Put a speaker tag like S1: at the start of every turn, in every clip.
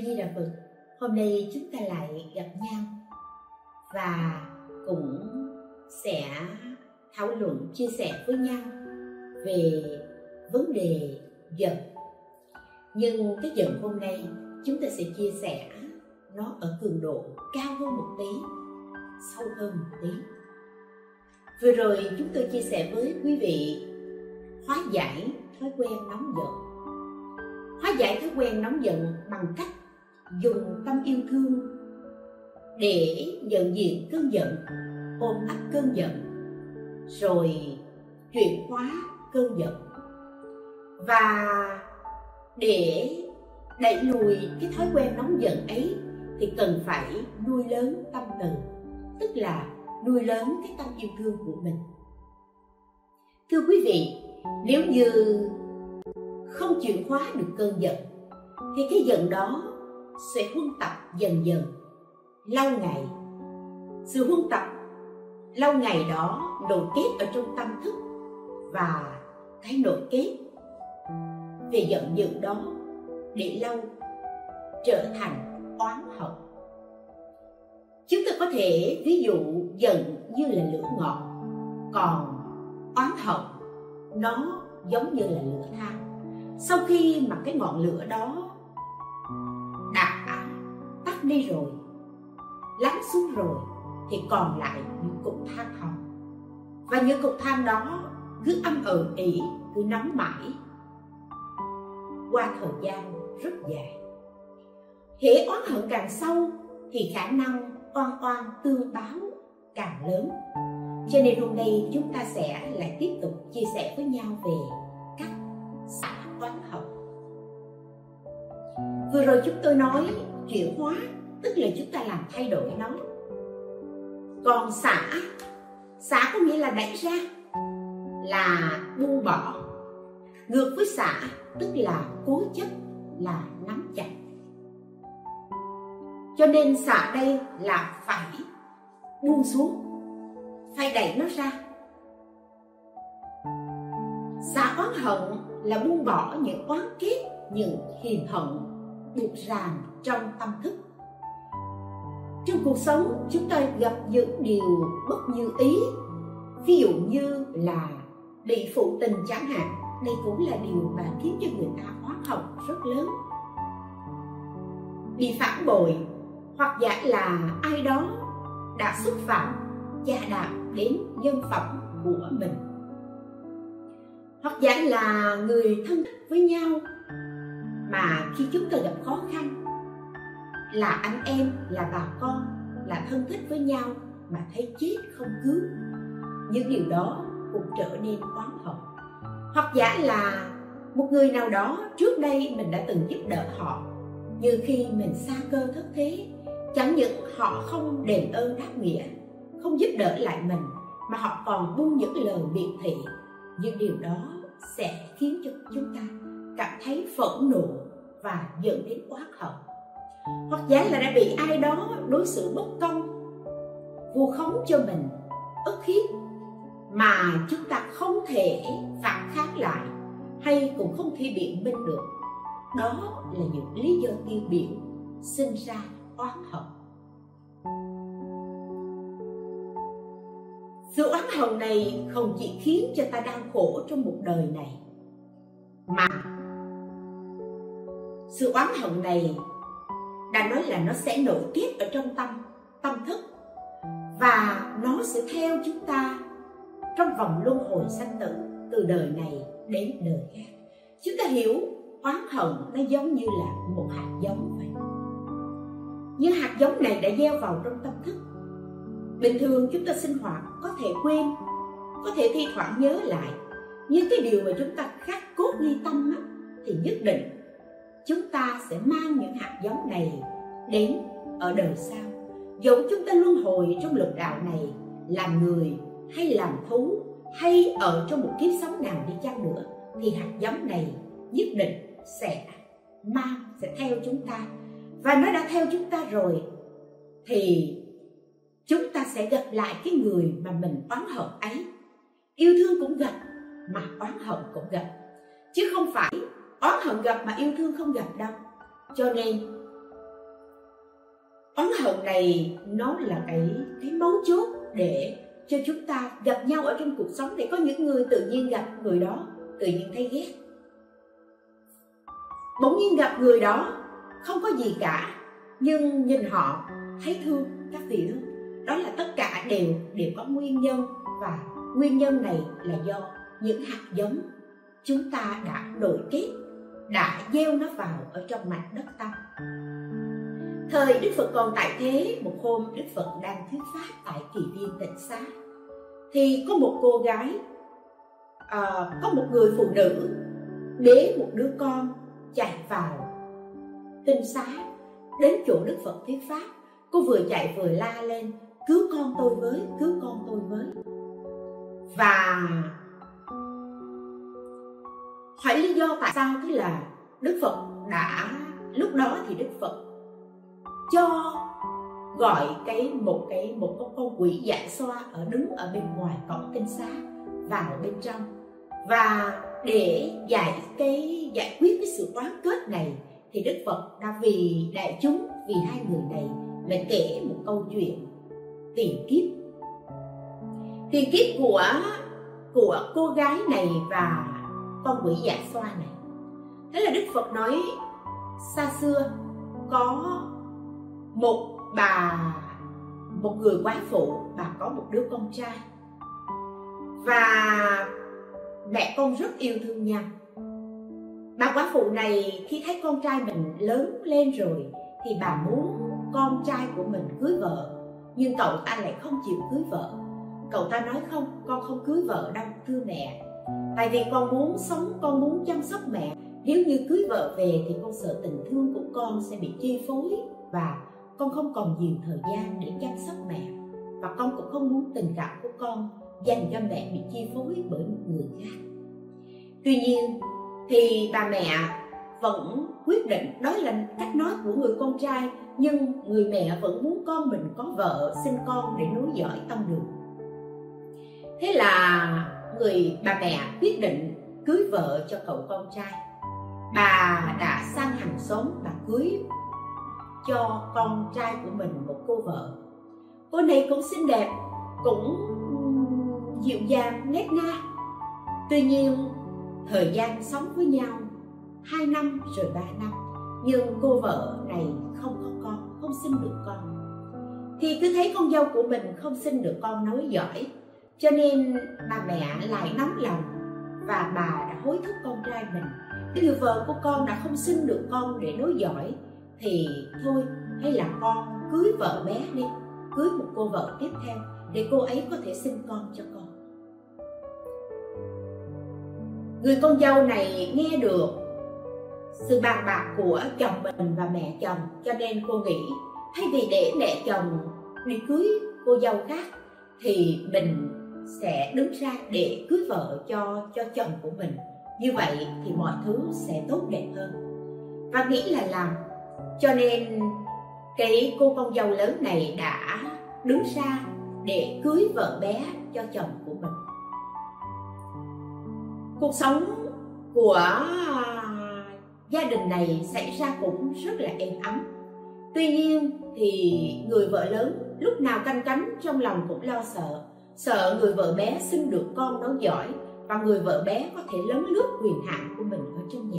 S1: A Di Đà Phật, hôm nay chúng ta lại gặp nhau và cũng sẽ thảo luận chia sẻ với nhau về vấn đề giận. Nhưng cái giận hôm nay chúng ta sẽ chia sẻ nó ở cường độ cao hơn một tí, sâu hơn một tí. Vừa rồi chúng tôi chia sẻ với quý vị hóa giải thói quen nóng giận. Hóa giải thói quen nóng giận bằng cách dùng tâm yêu thương để nhận diện cơn giận, ôm ấp cơn giận, rồi chuyển hóa cơn giận. Và để đẩy lùi cái thói quen nóng giận ấy thì cần phải nuôi lớn tâm từ, tức là nuôi lớn cái tâm yêu thương của mình. Thưa quý vị, nếu như không chuyển hóa được cơn giận, thì cái giận đó sẽ huân tập dần dần. Lâu ngày, sự huân tập lâu ngày đó nội kết ở trong tâm thức và cái nội kết về giận dữ đó để lâu trở thành oán hận. Chúng ta có thể ví dụ giận như là lửa ngọt, còn oán hận nó giống như là lửa than. Sau khi mà cái ngọn lửa đó đi rồi, lắng xuống rồi thì còn lại những cục than hồng. Và những cục than đó cứ âm ừ ỉ, cứ nóng mãi. Qua thời gian rất dài hễ oán hận càng sâu thì khả năng oan oan tương báo càng lớn. Cho nên hôm nay chúng ta sẽ lại tiếp tục chia sẻ với nhau về cách xả oán hận. Vừa rồi chúng tôi nói chuyển hóa tức là chúng ta làm thay đổi nó. Còn xả xả có nghĩa là đẩy ra, là buông bỏ. Ngược với xả, tức là cố chấp, là nắm chặt. Cho nên xả đây là phải buông xuống, phải đẩy nó ra. Xả oán hận là buông bỏ những oán kết, những hiềm hận buộc ràng trong tâm thức trong cuộc sống, chúng ta gặp những điều bất như ý. Ví dụ như là bị phụ tình chẳng hạn. Đây cũng là điều mà khiến cho người ta hóa học rất lớn. Bị phản bội, hoặc giả là ai đó đã xúc phạm gia đạp đến nhân phẩm của mình. Hoặc giả là người thân với nhau mà khi chúng ta gặp khó khăn là anh em, là bà con, là thân thích với nhau mà thấy chết không cứu. Những điều đó cũng trở nên oán hận. Hoặc giả là một người nào đó trước đây mình đã từng giúp đỡ họ như khi mình xa cơ thất thế, chẳng những họ không đền ơn đáp nghĩa, không giúp đỡ lại mình, mà họ còn buông những lời miệt thị. Những điều đó sẽ khiến cho chúng ta cảm thấy phẫn nộ và dẫn đến oán hận hoặc giả là đã bị ai đó đối xử bất công, vu khống cho mình, ức hiếp mà chúng ta không thể phản kháng lại hay cũng không thể biện minh được. Đó là những lý do tiêu biểu sinh ra oán hận. Sự oán hận này không chỉ khiến cho ta đau khổ trong một đời này, mà sự oán hận này đã nói là nó sẽ nổi tiết ở trong tâm tâm thức. Và nó sẽ theo chúng ta trong vòng luân hồi sanh tử từ đời này đến đời khác. Chúng ta hiểu oán hận nó giống như là một hạt giống vậy. Nhưng hạt giống này đã gieo vào trong tâm thức. Bình thường chúng ta sinh hoạt có thể quên có thể thi thoảng nhớ lại. Nhưng cái điều mà chúng ta khắc cốt ghi tâm á, thì nhất định chúng ta sẽ mang những hạt giống này đến ở đời sau. Dẫu chúng ta luân hồi trong lục đạo này, làm người hay làm thú hay ở trong một kiếp sống nào đi chăng nữa, thì hạt giống này nhất định sẽ mang, sẽ theo chúng ta. Và nó đã theo chúng ta rồi, thì chúng ta sẽ gặp lại cái người mà mình oán hận ấy. Yêu thương cũng gặp, mà oán hận cũng gặp. Chứ không phải oán hận gặp mà yêu thương không gặp đâu. Cho nên, oán hận này nó là cái cái mấu chốt để cho chúng ta gặp nhau ở trong cuộc sống để có những người tự nhiên gặp người đó, tự nhiên thấy ghét. Bỗng nhiên gặp người đó, không có gì cả, nhưng nhìn họ, thấy thương, các vị đó đó là tất cả đều đều có nguyên nhân và nguyên nhân này là do những hạt giống chúng ta đã đổi kết đã gieo nó vào ở trong mạch đất tâm. Thời đức phật còn tại thế một hôm đức phật đang thuyết pháp tại kỳ viên tịnh xá thì có một cô gái à, có một người phụ nữ bế một đứa con chạy vào tinh xá. Đến chỗ đức phật thuyết pháp cô vừa chạy vừa la lên cứu con tôi với cứu con tôi với. Và hỏi lý do tại sao tức là đức phật đã lúc đó thì đức phật cho gọi cái một cái, một con con quỷ dạng xoa ở đứng ở bên ngoài cổng kinh xá vào bên trong. Và để giải cái, giải quyết cái sự toán kết này thì đức phật đã vì đại chúng, vì hai người này lại kể một câu chuyện tiền kiếp. Tiền kiếp của của cô gái này và con quỷ dạ xoa này. Thế là đức phật nói, xa xưa có một bà, một người quá phụ, bà có một đứa con trai. Và mẹ con rất yêu thương nhau. Bà quá phụ này, khi thấy con trai mình lớn lên rồi, thì bà muốn con trai của mình cưới vợ. Nhưng cậu ta lại không chịu cưới vợ. Cậu ta nói, không, con không cưới vợ đâu, thưa mẹ tại vì con muốn sống, con muốn chăm sóc mẹ. Nếu như cưới vợ về thì con sợ tình thương của con sẽ bị chi phối và con không còn nhiều thời gian để chăm sóc mẹ. Và con cũng không muốn tình cảm của con dành cho mẹ bị chi phối bởi một người khác. Tuy nhiên thì bà mẹ vẫn quyết định, đó là cách nói của người con trai, nhưng người mẹ vẫn muốn con mình có vợ, sinh con để nối dõi tông đường. Thế là người bà mẹ quyết định cưới vợ cho cậu con trai. Bà đã sang hàng xóm và cưới cho con trai của mình một cô vợ. Cô này cũng xinh đẹp, cũng dịu dàng nét na tuy nhiên, thời gian sống với nhau hai năm rồi ba năm, nhưng cô vợ này không có con, không sinh được con. Thì cứ thấy con dâu của mình không sinh được con nói giỏi cho nên bà mẹ lại nóng lòng và bà đã hối thúc con trai mình. Cái vợ của con đã không sinh được con để nối dõi thì thôi, hay là con cưới vợ bé đi, cưới một cô vợ tiếp theo để cô ấy có thể sinh con cho con. Người con dâu này nghe được sự bàn bạc của chồng mình và mẹ chồng, cho nên cô nghĩ, thay vì để mẹ chồng đi cưới cô dâu khác, thì mình sẽ đứng ra để cưới vợ cho cho chồng của mình. Như vậy thì mọi thứ sẽ tốt đẹp hơn. Và nghĩ là làm. Cho nên, cái cô con dâu lớn này đã đứng ra để cưới vợ bé cho chồng của mình. Cuộc sống của gia đình này xảy ra cũng rất là êm ấm. Tuy nhiên thì người vợ lớn lúc nào canh cánh trong lòng cũng lo sợ sợ người vợ bé sinh được con nó giỏi và người vợ bé có thể lấn lướt quyền hạn của mình ở trong nhà.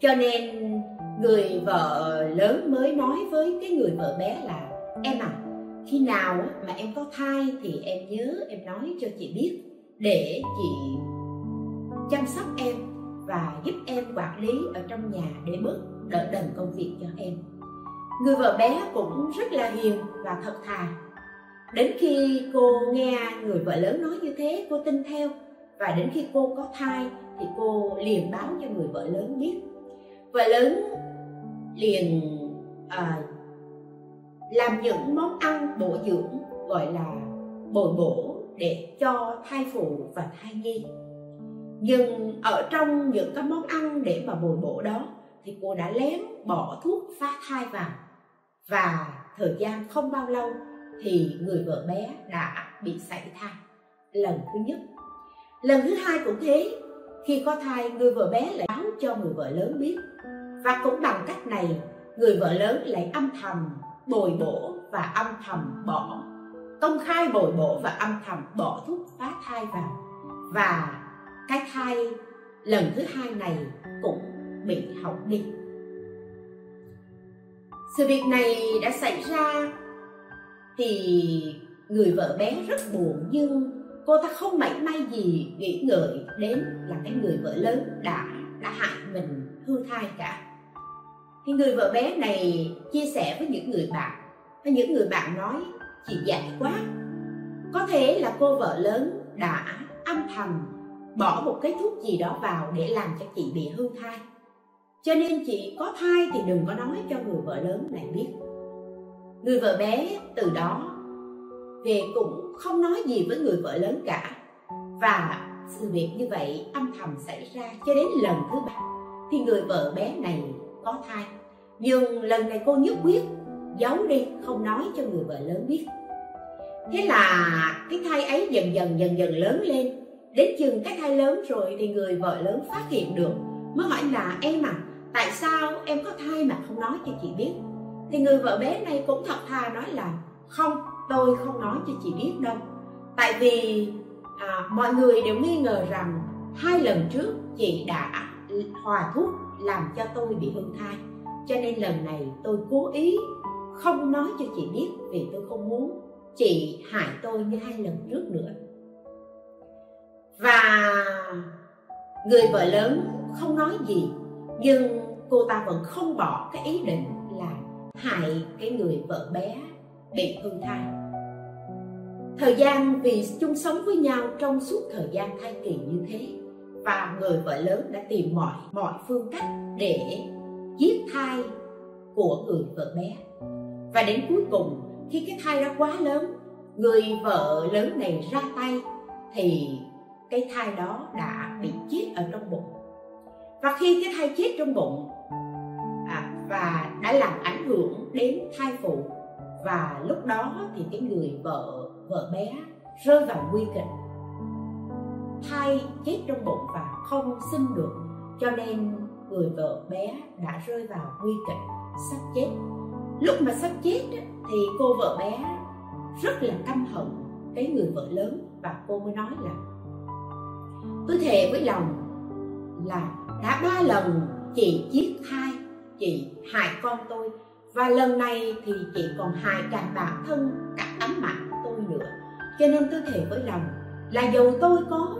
S1: Cho nên, người vợ lớn mới nói với cái người vợ bé là, em à khi nào mà em có thai thì em nhớ em nói cho chị biết để chị chăm sóc em và giúp em quản lý ở trong nhà để bớt đỡ đần công việc cho em. Người vợ bé cũng rất là hiền và thật thà đến khi cô nghe người vợ lớn nói như thế cô tin theo. Và đến khi cô có thai thì cô liền báo cho người vợ lớn biết. Vợ lớn liền à, làm những món ăn bổ dưỡng gọi là bồi bổ để cho thai phụ và thai nhi. Nhưng ở trong những cái món ăn để mà bồi bổ đó thì cô đã lén bỏ thuốc phá thai vào. Và thời gian không bao lâu thì người vợ bé đã bị sảy thai. Lần thứ nhất. Lần thứ hai cũng thế. Khi có thai, người vợ bé lại báo cho người vợ lớn biết. Và cũng bằng cách này, người vợ lớn lại âm thầm bồi bổ và âm thầm bỏ. Công khai bồi bổ và âm thầm bỏ thuốc phá thai vào. Và cái thai lần thứ hai này cũng bị hỏng đi. Sự việc này đã xảy ra thì người vợ bé rất buồn, nhưng cô ta không mảy may gì nghĩ ngợi đến là cái người vợ lớn đã đã hại mình, hư thai cả. Thì người vợ bé này chia sẻ với những người bạn, và những người bạn nói, chị dạy quá. Có thể là cô vợ lớn đã âm thầm bỏ một cái thuốc gì đó vào để làm cho chị bị hư thai. Cho nên chị có thai thì đừng có nói cho người vợ lớn này biết người vợ bé từ đó về cũng không nói gì với người vợ lớn cả. Và sự việc như vậy âm thầm xảy ra cho đến lần thứ ba thì người vợ bé này có thai. Nhưng lần này cô nhất quyết giấu đi, không nói cho người vợ lớn biết. Thế là cái thai ấy dần dần dần dần lớn lên. Đến chừng cái thai lớn rồi thì người vợ lớn phát hiện được. Mới hỏi là, em à tại sao em có thai mà không nói cho chị biết? Thì người vợ bé này cũng thật thà nói là không tôi không nói cho chị biết đâu. Tại vì à, mọi người đều nghi ngờ rằng hai lần trước chị đã hòa thuốc làm cho tôi bị hư thai cho nên lần này tôi cố ý không nói cho chị biết vì tôi không muốn chị hại tôi như hai lần trước nữa. Và người vợ lớn không nói gì nhưng cô ta vẫn không bỏ cái ý định hại cái người vợ bé bị thương thai. Thời gian vì chung sống với nhau trong suốt thời gian thai kỳ như thế và người vợ lớn đã tìm mọi mọi phương cách để giết thai của người vợ bé. Và đến cuối cùng, khi cái thai đã quá lớn, người vợ lớn này ra tay thì cái thai đó đã bị chết ở trong bụng. Và khi cái thai chết trong bụng và đã làm ảnh hưởng đến thai phụ. Và lúc đó thì cái người vợ vợ bé rơi vào nguy kịch. Thai chết trong bụng và không sinh được, cho nên người vợ bé đã rơi vào nguy kịch, sắp chết. Lúc mà sắp chết thì cô vợ bé rất là căm hận cái người vợ lớn và cô mới nói là, tôi thề với lòng là đã ba lần chị giết thai chị hại con tôi. Và lần này thì chị còn hại cả bản thân, cả tấm mạng tôi nữa. Cho nên tôi thề với lòng là dù tôi có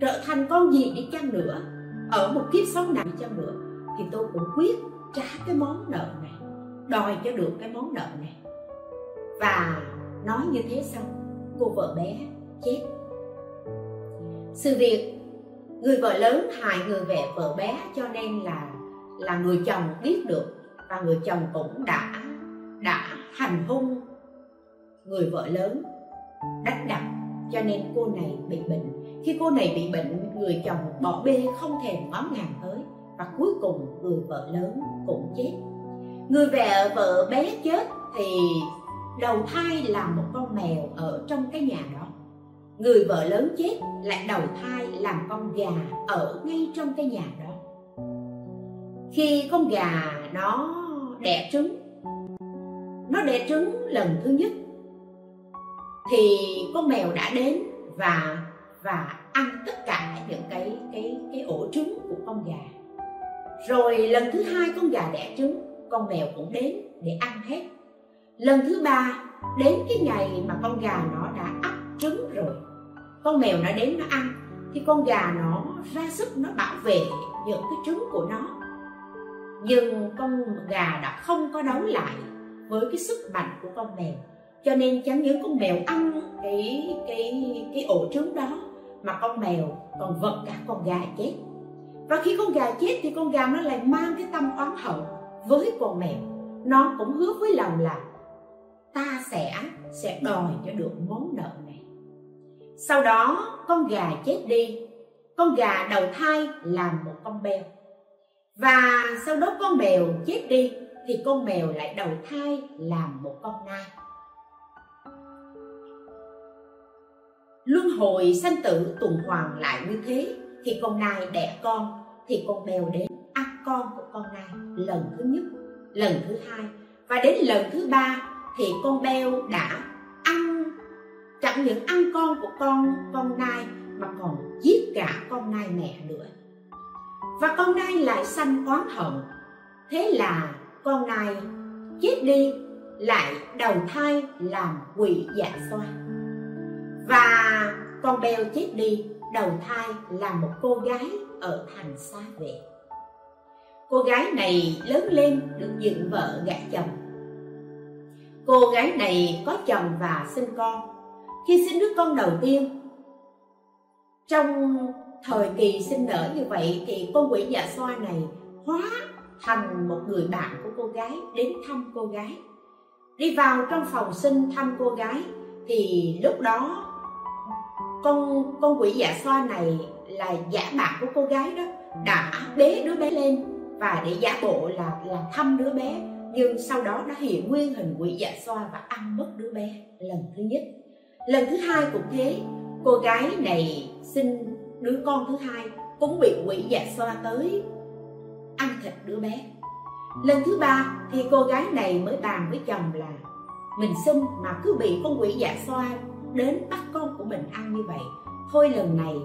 S1: trở thành con gì đi chăng nữa, ở một kiếp sống nào đi chăng nữa, thì tôi cũng quyết trả cái món nợ này, đòi cho được cái món nợ này. Và nói như thế xong, cô vợ bé chết. Sự việc, người vợ lớn hại người mẹ vợ bé cho nên là là người chồng biết được và người chồng cũng đã đã hành hung người vợ lớn, đánh đập. Cho nên cô này bị bệnh. Khi cô này bị bệnh, người chồng bỏ bê không thèm ngó ngàng tới và cuối cùng người vợ lớn cũng chết. Người vợ vợ bé chết thì đầu thai là một con mèo ở trong cái nhà đó. Người vợ lớn chết, lại đầu thai làm con gà ở ngay trong cái nhà đó khi con gà nó đẻ trứng, nó đẻ trứng lần thứ nhất, thì con mèo đã đến và và ăn tất cả những cái cái cái ổ trứng của con gà. Rồi lần thứ hai con gà đẻ trứng, con mèo cũng đến để ăn hết. Lần thứ ba, đến cái ngày mà con gà nó đã ấp trứng rồi, con mèo nó đến nó ăn, thì con gà nó ra sức nó bảo vệ những cái trứng của nó nhưng con gà đã không có đấu lại với cái sức mạnh của con mèo. Cho nên chẳng những con mèo ăn cái cái cái ổ trứng đó, mà con mèo còn vật cả con gà chết. Và khi con gà chết thì con gà nó lại mang cái tâm oán hận với con mèo. Nó cũng hứa với lòng là ta sẽ sẽ đòi cho được món nợ này. Sau đó con gà chết đi. Con gà đầu thai làm một con beo và sau đó con mèo chết đi, thì con mèo lại đầu thai làm một con nai. Luân hồi sanh tử tuần hoàn lại như thế, thì con nai đẻ con, thì con mèo đến ăn con của con nai lần thứ nhất, lần thứ hai. Và đến lần thứ ba, thì con mèo đã ăn, chẳng những ăn con của con con nai, mà còn giết cả con nai mẹ nữa và con nai lại sanh oán hận. Thế là con nai chết đi, lại đầu thai làm quỷ dạ xoa. Và con beo chết đi, đầu thai là một cô gái ở thành xa về cô gái này lớn lên được dựng vợ gả chồng. Cô gái này có chồng và sinh con. Khi sinh đứa con đầu tiên, trong thời kỳ sinh nở như vậy thì con quỷ dạ xoa này hóa thành một người bạn của cô gái, đến thăm cô gái. Đi vào trong phòng sinh thăm cô gái thì lúc đó con con quỷ dạ xoa này là giả bạn của cô gái đó, đã bế đứa bé lên và để giả bộ là là thăm đứa bé. Nhưng sau đó đã hiện nguyên hình quỷ dạ xoa và ăn mất đứa bé lần thứ nhất. Lần thứ hai cũng thế, cô gái này sinh đứa con thứ hai cũng bị quỷ dạ xoa tới. Ăn thịt đứa bé. Lần thứ ba thì cô gái này mới bàn với chồng là, mình sinh mà cứ bị con quỷ dạ xoa đến bắt con của mình ăn như vậy. Thôi lần này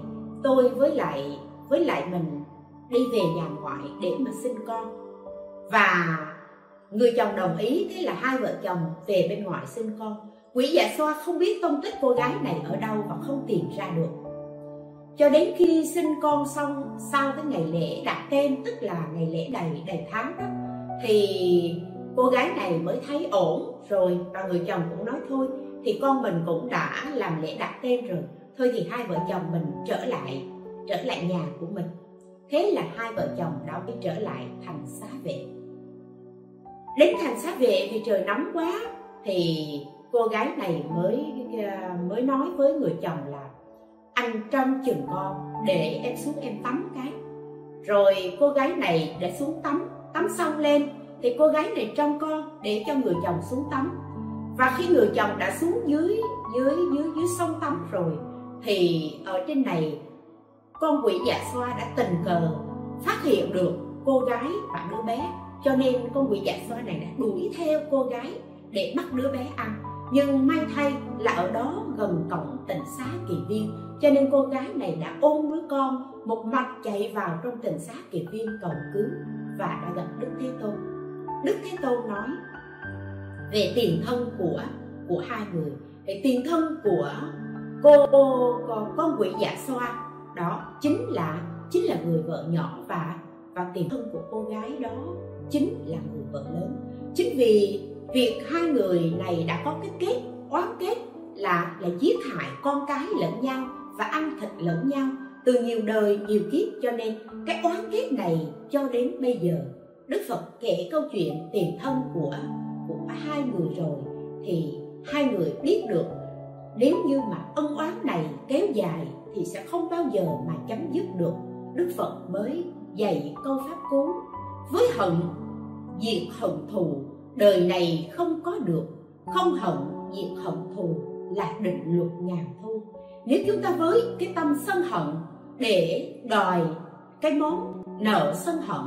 S1: tôi với lại với lại mình đi về nhà ngoại để mà sinh con. Và người chồng đồng ý, thế là hai vợ chồng về bên ngoại sinh con. Quỷ dạ xoa không biết tung tích cô gái này ở đâu và không tìm ra được cho đến khi sinh con xong, sau cái ngày lễ đặt tên, tức là ngày lễ đầy đầy tháng đó, thì cô gái này mới thấy ổn rồi, và người chồng cũng nói thôi. Thì con mình cũng đã làm lễ đặt tên rồi. Thôi thì hai vợ chồng mình trở lại trở lại nhà của mình. Thế là hai vợ chồng đã mới trở lại thành xá vệ. Đến thành xá vệ thì trời nóng quá, thì cô gái này mới à, mới nói với người chồng là anh trông chừng con để em xuống em tắm cái. Rồi cô gái này để xuống tắm tắm xong lên thì cô gái này trông con để cho người chồng xuống tắm. Và khi người chồng đã xuống dưới dưới dưới dưới sông tắm rồi thì ở trên này con quỷ dạ xoa đã tình cờ phát hiện được cô gái và đứa bé. Cho nên con quỷ dạ xoa này đã đuổi theo cô gái để bắt đứa bé ăn. Nhưng may thay là ở đó gần cổng tỉnh xá kỳ viên cho nên cô gái này đã ôm đứa con một mạch chạy vào trong tình xá kỳ viên cầu cứu và đã gặp đức thế tôn. Đức thế tôn nói về tiền thân của của hai người về tiền thân của cô, cô, con quỷ dạ xoa đó chính là chính là người vợ nhỏ và và tiền thân của cô gái đó chính là người vợ lớn. Chính vì việc hai người này đã có cái kết oán kết là là giết hại con cái lẫn nhau và ăn thịt lẫn nhau từ nhiều đời, nhiều kiếp. Cho nên cái oán kết này cho đến bây giờ, đức phật kể câu chuyện tiền thân của của hai người rồi, thì hai người biết được nếu như mà ân oán này kéo dài thì sẽ không bao giờ mà chấm dứt được. Đức phật mới dạy câu pháp cú, với hận, diệt hận thù, đời này không có được, không hận, diệt hận thù là định luật ngàn thu nếu chúng ta với cái tâm sân hận để đòi cái món nợ sân hận,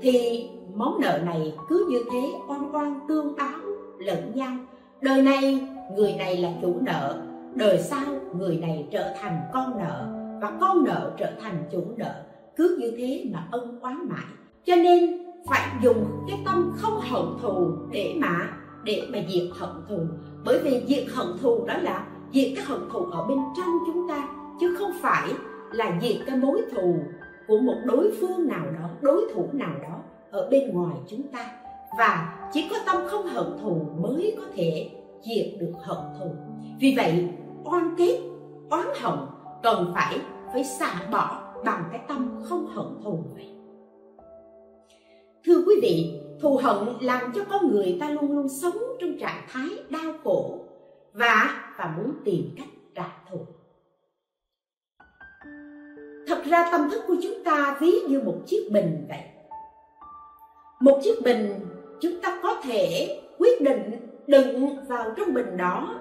S1: thì món nợ này cứ như thế oan oan tương táo lẫn nhau. Đời này, người này là chủ nợ, đời sau người này trở thành con nợ và con nợ trở thành chủ nợ, cứ như thế mà ân oán mãi. Cho nên phải dùng cái tâm không hận thù để mà để mà diệt hận thù. Bởi vì diệt hận thù đó là diệt cái hận thù ở bên trong chúng ta, chứ không phải là diệt cái mối thù của một đối phương nào đó, đối thủ nào đó ở bên ngoài chúng ta. Và chỉ có tâm không hận thù mới có thể diệt được hận thù. Vì vậy, oan kết oán hận cần phải phải xả bỏ bằng cái tâm không hận thù vậy thưa quý vị, thù hận làm cho con người ta luôn luôn sống trong trạng thái đau khổ và và muốn tìm cách trả thù. Thật ra tâm thức của chúng ta ví như một chiếc bình vậy. Một chiếc bình chúng ta có thể quyết định đựng vào trong bình đó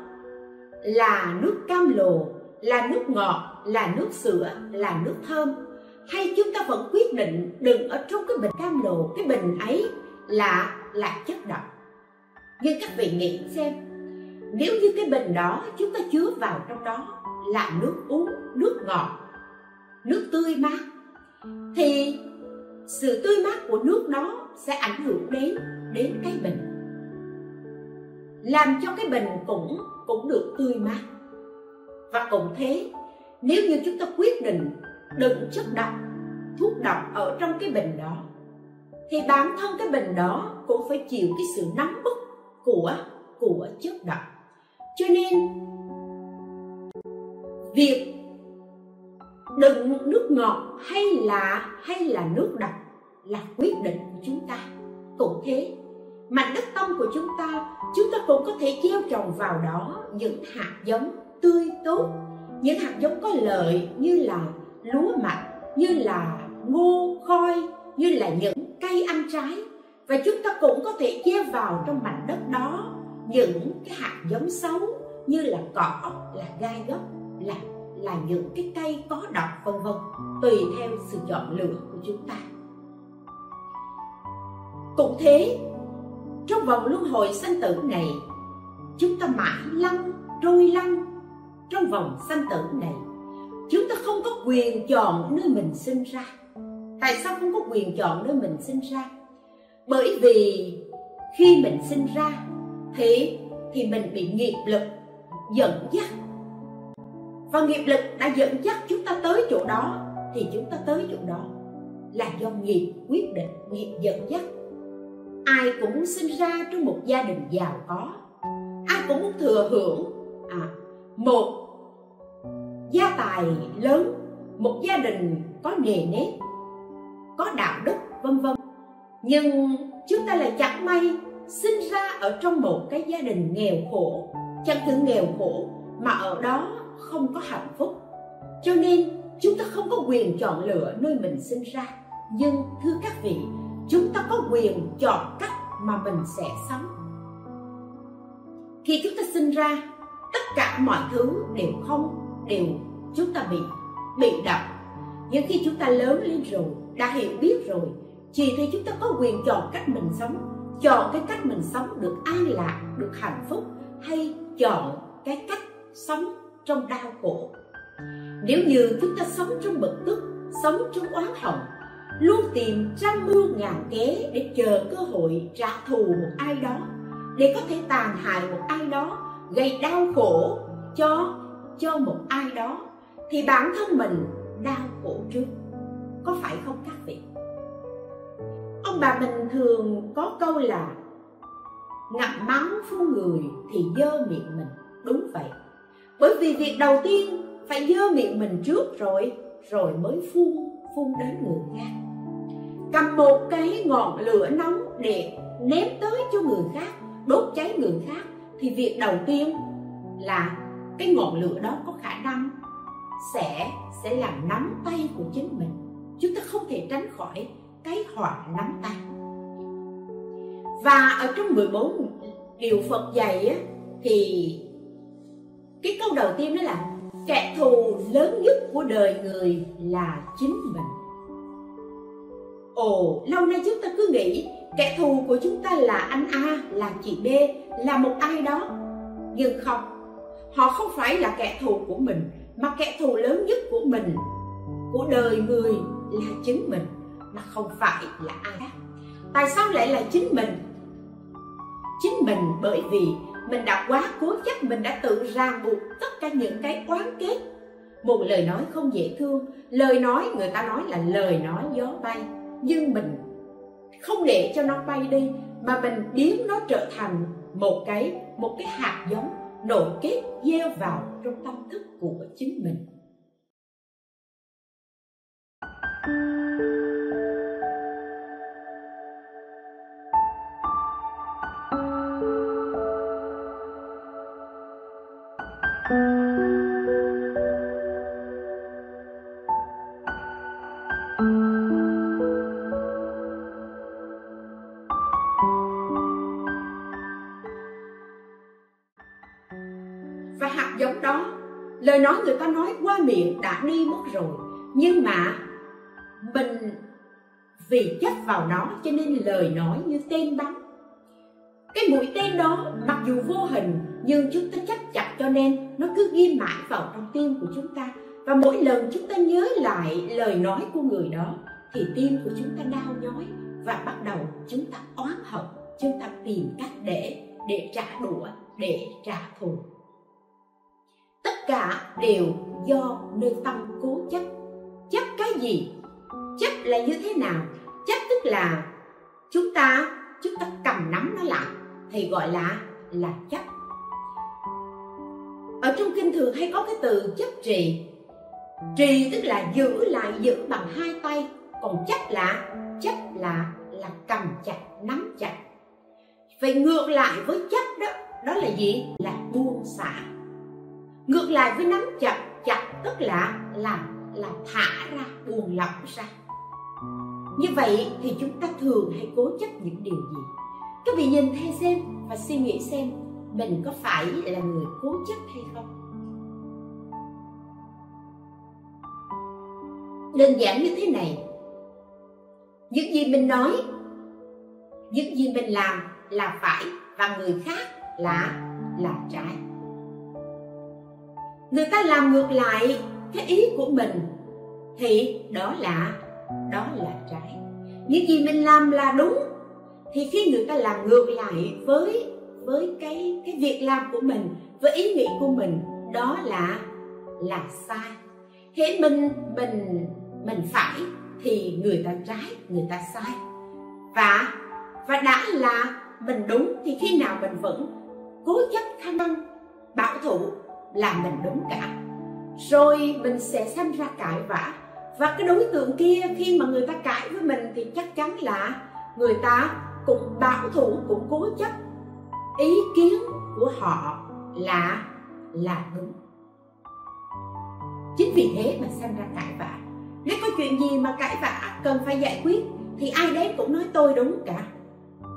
S1: là nước cam lồ là nước ngọt, là nước sữa, là nước thơm, hay chúng ta vẫn quyết định đừng ở trong cái bình cam lồ cái bình ấy là là chất độc. Nhưng các vị nghĩ xem nếu như cái bình đó chúng ta chứa vào trong đó là nước uống, nước ngọt, nước tươi mát, thì sự tươi mát của nước đó sẽ ảnh hưởng đến đến cái bình làm cho cái bình cũng cũng được tươi mát. Và cũng thế, nếu như chúng ta quyết định đựng chất độc, thuốc độc ở trong cái bình đó, thì bản thân cái bình đó cũng phải chịu cái sự nóng bức của của chất độc cho nên việc đựng nước ngọt hay là hay là nước đặc là quyết định của chúng ta. Cũng thế mảnh đất tâm của chúng ta chúng ta cũng có thể gieo trồng vào đó những hạt giống tươi tốt. Những hạt giống có lợi như là lúa mạch như là ngô khoai, như là những cây ăn trái. Và chúng ta cũng có thể gieo vào trong mảnh đất đó những cái hạt giống xấu như là cỏ, là gai gốc là là những cái cây có độc, vân vân, tùy theo sự chọn lựa của chúng ta. Cũng thế, trong vòng luân hồi sanh tử này, chúng ta mãi lăn, trôi lăn trong vòng sanh tử này. Chúng ta không có quyền chọn nơi mình sinh ra. Tại sao không có quyền chọn nơi mình sinh ra? Bởi vì khi mình sinh ra thì thì mình bị nghiệp lực dẫn dắt. Và nghiệp lực đã dẫn dắt chúng ta tới chỗ đó thì chúng ta tới chỗ đó là do nghiệp quyết định nghiệp dẫn dắt. Ai cũng muốn sinh ra trong một gia đình giàu có. Ai cũng muốn thừa hưởng à, một gia tài lớn một gia đình có nề nếp có đạo đức vân vân. Nhưng chúng ta lại chẳng may sinh ra ở trong một cái gia đình nghèo khổ chẳng những nghèo khổ mà ở đó không có hạnh phúc. Cho nên, chúng ta không có quyền chọn lựa nơi mình sinh ra. Nhưng, thưa các vị, chúng ta có quyền chọn cách mà mình sẽ sống. Khi chúng ta sinh ra, tất cả mọi thứ đều không, đều chúng ta bị bị động nhưng khi chúng ta lớn lên rồi, đã hiểu biết rồi chỉ thì chúng ta có quyền chọn cách mình sống chọn cái cách mình sống được an lạc, được hạnh phúc hay chọn cái cách sống trong đau khổ. Nếu như chúng ta sống trong bực tức, sống trong oán hận, luôn tìm trăm mưu ngàn kế để chờ cơ hội trả thù một ai đó, để có thể tàn hại một ai đó, gây đau khổ cho cho một ai đó, thì bản thân mình đau khổ trước. Có phải không các vị? Ông bà mình thường có câu là ngậm máu phun người thì dơ miệng mình. Đúng vậy. Bởi vì việc đầu tiên phải dơ miệng mình trước rồi rồi mới phun phun đến người khác. Cầm một cái ngọn lửa nóng để ném tới cho người khác, đốt cháy người khác, thì việc đầu tiên là cái ngọn lửa đó có khả năng sẽ sẽ làm nắm tay của chính mình. Chúng ta không thể tránh khỏi cái họa nắm tay. Và ở trong 14 điều Phật dạy á, thì cái câu đầu tiên đó là kẻ thù lớn nhất của đời người là chính mình. Ồ lâu nay chúng ta cứ nghĩ kẻ thù của chúng ta là anh a là chị b là một ai đó. Nhưng không họ không phải là kẻ thù của mình mà kẻ thù lớn nhất của mình của đời người là chính mình mà không phải là ai khác. Tại sao lại là chính mình? Chính mình bởi vì mình đã quá cố chấp, mình đã tự ràng buộc tất cả những cái oán kết. Một lời nói không dễ thương, lời nói, người ta nói là lời nói gió bay. Nhưng mình không để cho nó bay đi, mà mình biến nó trở thành một cái một cái hạt giống nội kết gieo vào trong tâm thức của chính mình. Lời nói, người ta nói qua miệng đã đi mất rồi. Nhưng mà mình vì chấp vào nó cho nên lời nói như tên bắn. Cái mũi tên đó mặc dù vô hình, nhưng chúng ta chấp chặt cho nên nó cứ ghi mãi vào trong tim của chúng ta. Và mỗi lần chúng ta nhớ lại lời nói của người đó, thì tim của chúng ta đau nhói và bắt đầu chúng ta oán hận, chúng ta tìm cách để để trả đũa, để trả thù cả đều do nơi tâm cố chấp. Chấp cái gì? Chấp là như thế nào? Chấp tức là chúng ta chúng ta cầm nắm nó lại, thì gọi là là chấp. Ở trong kinh thường hay có cái từ chấp trì. Trì tức là giữ lại, giữ bằng hai tay, còn chấp là chấp là là cầm chặt, nắm chặt. Vậy ngược lại với chấp đó đó là gì? Là buông xả ngược lại với nắm chặt chặt, tức là làm là thả ra buông lỏng ra như vậy thì chúng ta thường hay cố chấp những điều gì? Các vị nhìn theo xem và suy nghĩ xem mình có phải là người cố chấp hay không? Đơn giản như thế này. Những gì mình nói, những gì mình làm là phải và người khác là là trái người ta làm ngược lại cái ý của mình. Thì đó là đó là trái. Những gì mình làm là đúng. Thì khi người ta làm ngược lại với với cái cái việc làm của mình, với ý nghĩ của mình, đó là là sai. Thế mình mình mình phải thì người ta trái, người ta sai. Và và đã là mình đúng thì khi nào mình vẫn cố chấp khả năng bảo thủ là mình đúng cả. Rồi mình sẽ sanh ra cãi vã. Và cái đối tượng kia khi mà người ta cãi với mình thì chắc chắn là người ta cũng bảo thủ, cũng cố chấp. Ý kiến của họ là là đúng. Chính vì thế mà sanh ra cãi vã. Nếu có chuyện gì mà cãi vã cần phải giải quyết, thì ai đến cũng nói tôi đúng cả.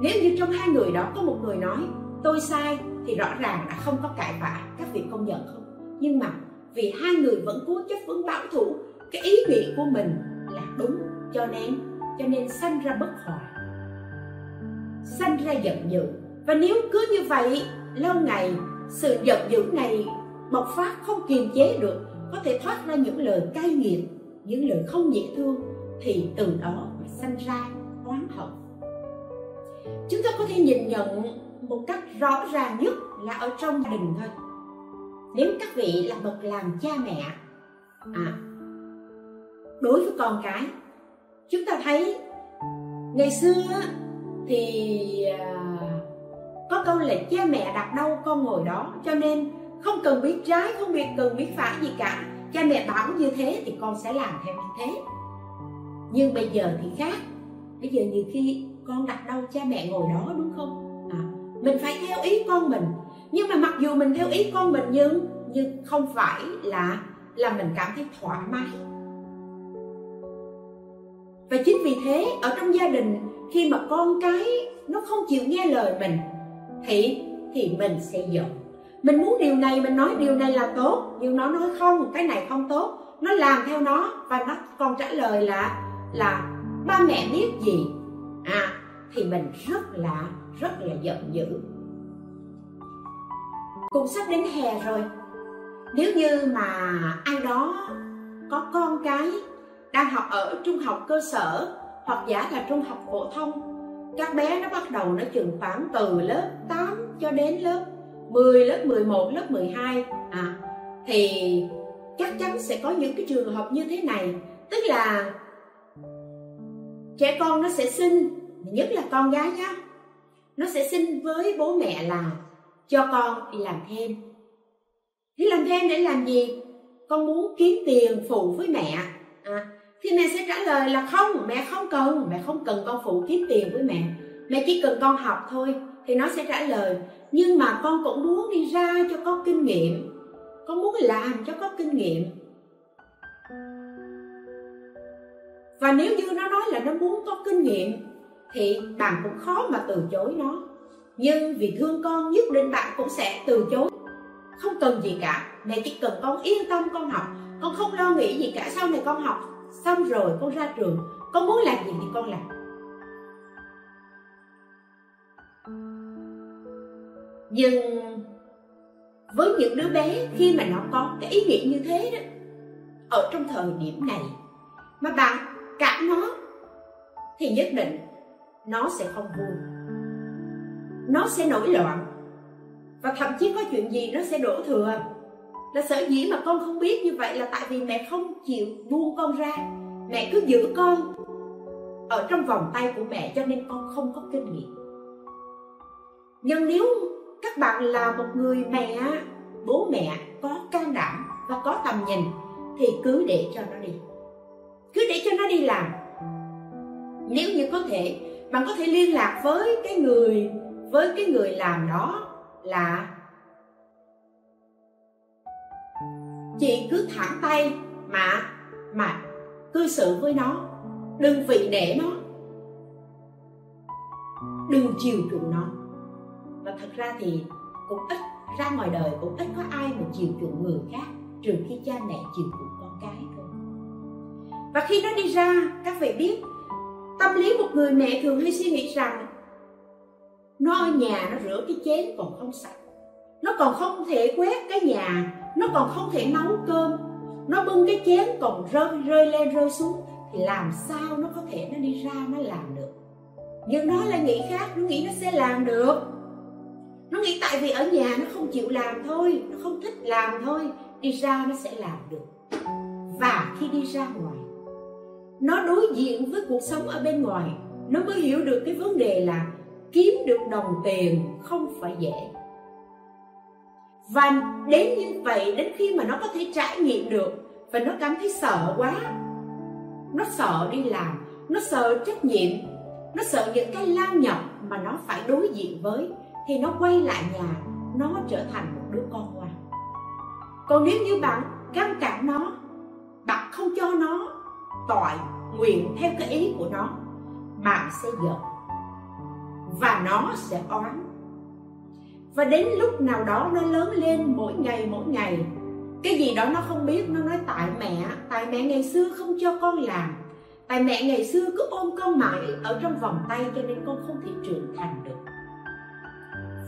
S1: Nếu như trong hai người đó có một người nói, tôi sai thì rõ ràng đã không có cãi vã, các vị công nhận không? Nhưng mà vì hai người vẫn cố chấp vẫn bảo thủ, cái ý nghĩ của mình là đúng, cho nên cho nên sanh ra bất hòa. Sanh ra giận dữ. Và nếu cứ như vậy, lâu ngày, sự giận dữ này bộc phát không kiềm chế được, có thể thoát ra những lời cay nghiệt, những lời không dễ thương, thì từ đó mà sanh ra oán hận. Chúng ta có thể nhìn nhận một cách rõ ràng nhất là ở trong gia đình thôi. Nếu các vị là bậc làm cha mẹ à, đối với con cái chúng ta thấy ngày xưa thì à, có câu là cha mẹ đặt đâu con ngồi đó cho nên không cần biết trái không biết cần biết phải gì cả. Cha mẹ bảo như thế thì con sẽ làm theo như thế. Nhưng bây giờ thì khác. Bây giờ nhiều khi con đặt đâu cha mẹ ngồi đó đúng không? Mình phải theo ý con mình. Nhưng mà mặc dù mình theo ý con mình nhưng nhưng không phải là là mình cảm thấy thoải mái. Và chính vì thế, ở trong gia đình, khi mà con cái nó không chịu nghe lời mình, thì thì mình sẽ giận. Mình muốn điều này, mình nói điều này là tốt, nhưng nó nói không, cái này không tốt. Nó làm theo nó và nó còn trả lời là là ba mẹ biết gì? À thì mình rất là rất là giận dữ. Cũng sắp đến hè rồi. Nếu như mà ai đó có con cái đang học ở trung học cơ sở hoặc giả là trung học phổ thông các bé nó bắt đầu nó chừng khoảng từ lớp 8 cho đến lớp 10, lớp 11, lớp 12 à, thì chắc chắn sẽ có những cái trường hợp như thế này. Tức là trẻ con nó sẽ xin nhất là con gái nhá nó sẽ xin với bố mẹ là cho con đi làm thêm. Đi làm thêm để làm gì? Con muốn kiếm tiền phụ với mẹ. À, thì mẹ sẽ trả lời là không mẹ không cần. Mẹ không cần con phụ kiếm tiền với mẹ. Mẹ chỉ cần con học thôi thì nó sẽ trả lời. Nhưng mà con cũng muốn đi ra cho có kinh nghiệm. Con muốn làm cho có kinh nghiệm. Và nếu như nó nói là nó muốn có kinh nghiệm thì bạn cũng khó mà từ chối nó. Nhưng vì thương con nhất định bạn cũng sẽ từ chối. Không cần gì cả, mẹ chỉ cần con yên tâm con học. Con không lo nghĩ gì cả, sau này con học xong rồi con ra trường, con muốn làm gì thì con làm. Nhưng với những đứa bé khi mà nó có cái ý nghĩ như thế đó, ở trong thời điểm này mà bạn cản nó thì nhất định nó sẽ không vui. Nó sẽ nổi loạn. Và thậm chí có chuyện gì nó sẽ đổ thừa. Là sở dĩ mà con không biết như vậy là tại vì mẹ không chịu buông con ra. Mẹ cứ giữ con ở trong vòng tay của mẹ cho nên con không có kinh nghiệm. Nhưng nếu các bạn là một người mẹ, bố mẹ có can đảm và có tầm nhìn thì cứ để cho nó đi. Cứ để cho nó đi làm. Nếu như có thể bạn có thể liên lạc với cái người, với cái người làm đó là chị cứ thẳng tay mà mà cư xử với nó. Đừng vị nể nó. Đừng chiều chuộng nó. Và thật ra thì cũng ít, ra ngoài đời cũng ít có ai mà chiều chuộng người khác, trừ khi cha mẹ chiều chuộng con cái thôi. Và khi nó đi ra, các vị biết tâm lý một người mẹ thường hay suy nghĩ rằng nó ở nhà nó rửa cái chén còn không sạch. Nó còn không thể quét cái nhà, nó còn không thể nấu cơm. Nó bưng cái chén còn rơi rơi lên, rơi xuống, thì làm sao nó có thể nó đi ra, nó làm được? Nhưng nó lại nghĩ khác, nó nghĩ nó sẽ làm được. Nó nghĩ tại vì ở nhà nó không chịu làm thôi, nó không thích làm thôi, đi ra nó sẽ làm được. Và khi đi ra ngoài nó đối diện với cuộc sống ở bên ngoài. Nó mới hiểu được cái vấn đề là kiếm được đồng tiền không phải dễ. Và đến như vậy, đến khi mà nó có thể trải nghiệm được và nó cảm thấy sợ quá, nó sợ đi làm, nó sợ trách nhiệm, nó sợ những cái lao nhọc mà nó phải đối diện với, thì nó quay lại nhà, nó trở thành một đứa con ngoan. Còn nếu như bạn ngăn cản nó, bạn không cho nó tội nguyện theo cái ý của nó, bạn sẽ giận và nó sẽ oán. Và đến lúc nào đó nó lớn lên mỗi ngày mỗi ngày, cái gì đó nó không biết, nó nói, tại mẹ tại mẹ ngày xưa không cho con làm, tại mẹ ngày xưa cứ ôm con mãi ở trong vòng tay cho nên con không thể trưởng thành được.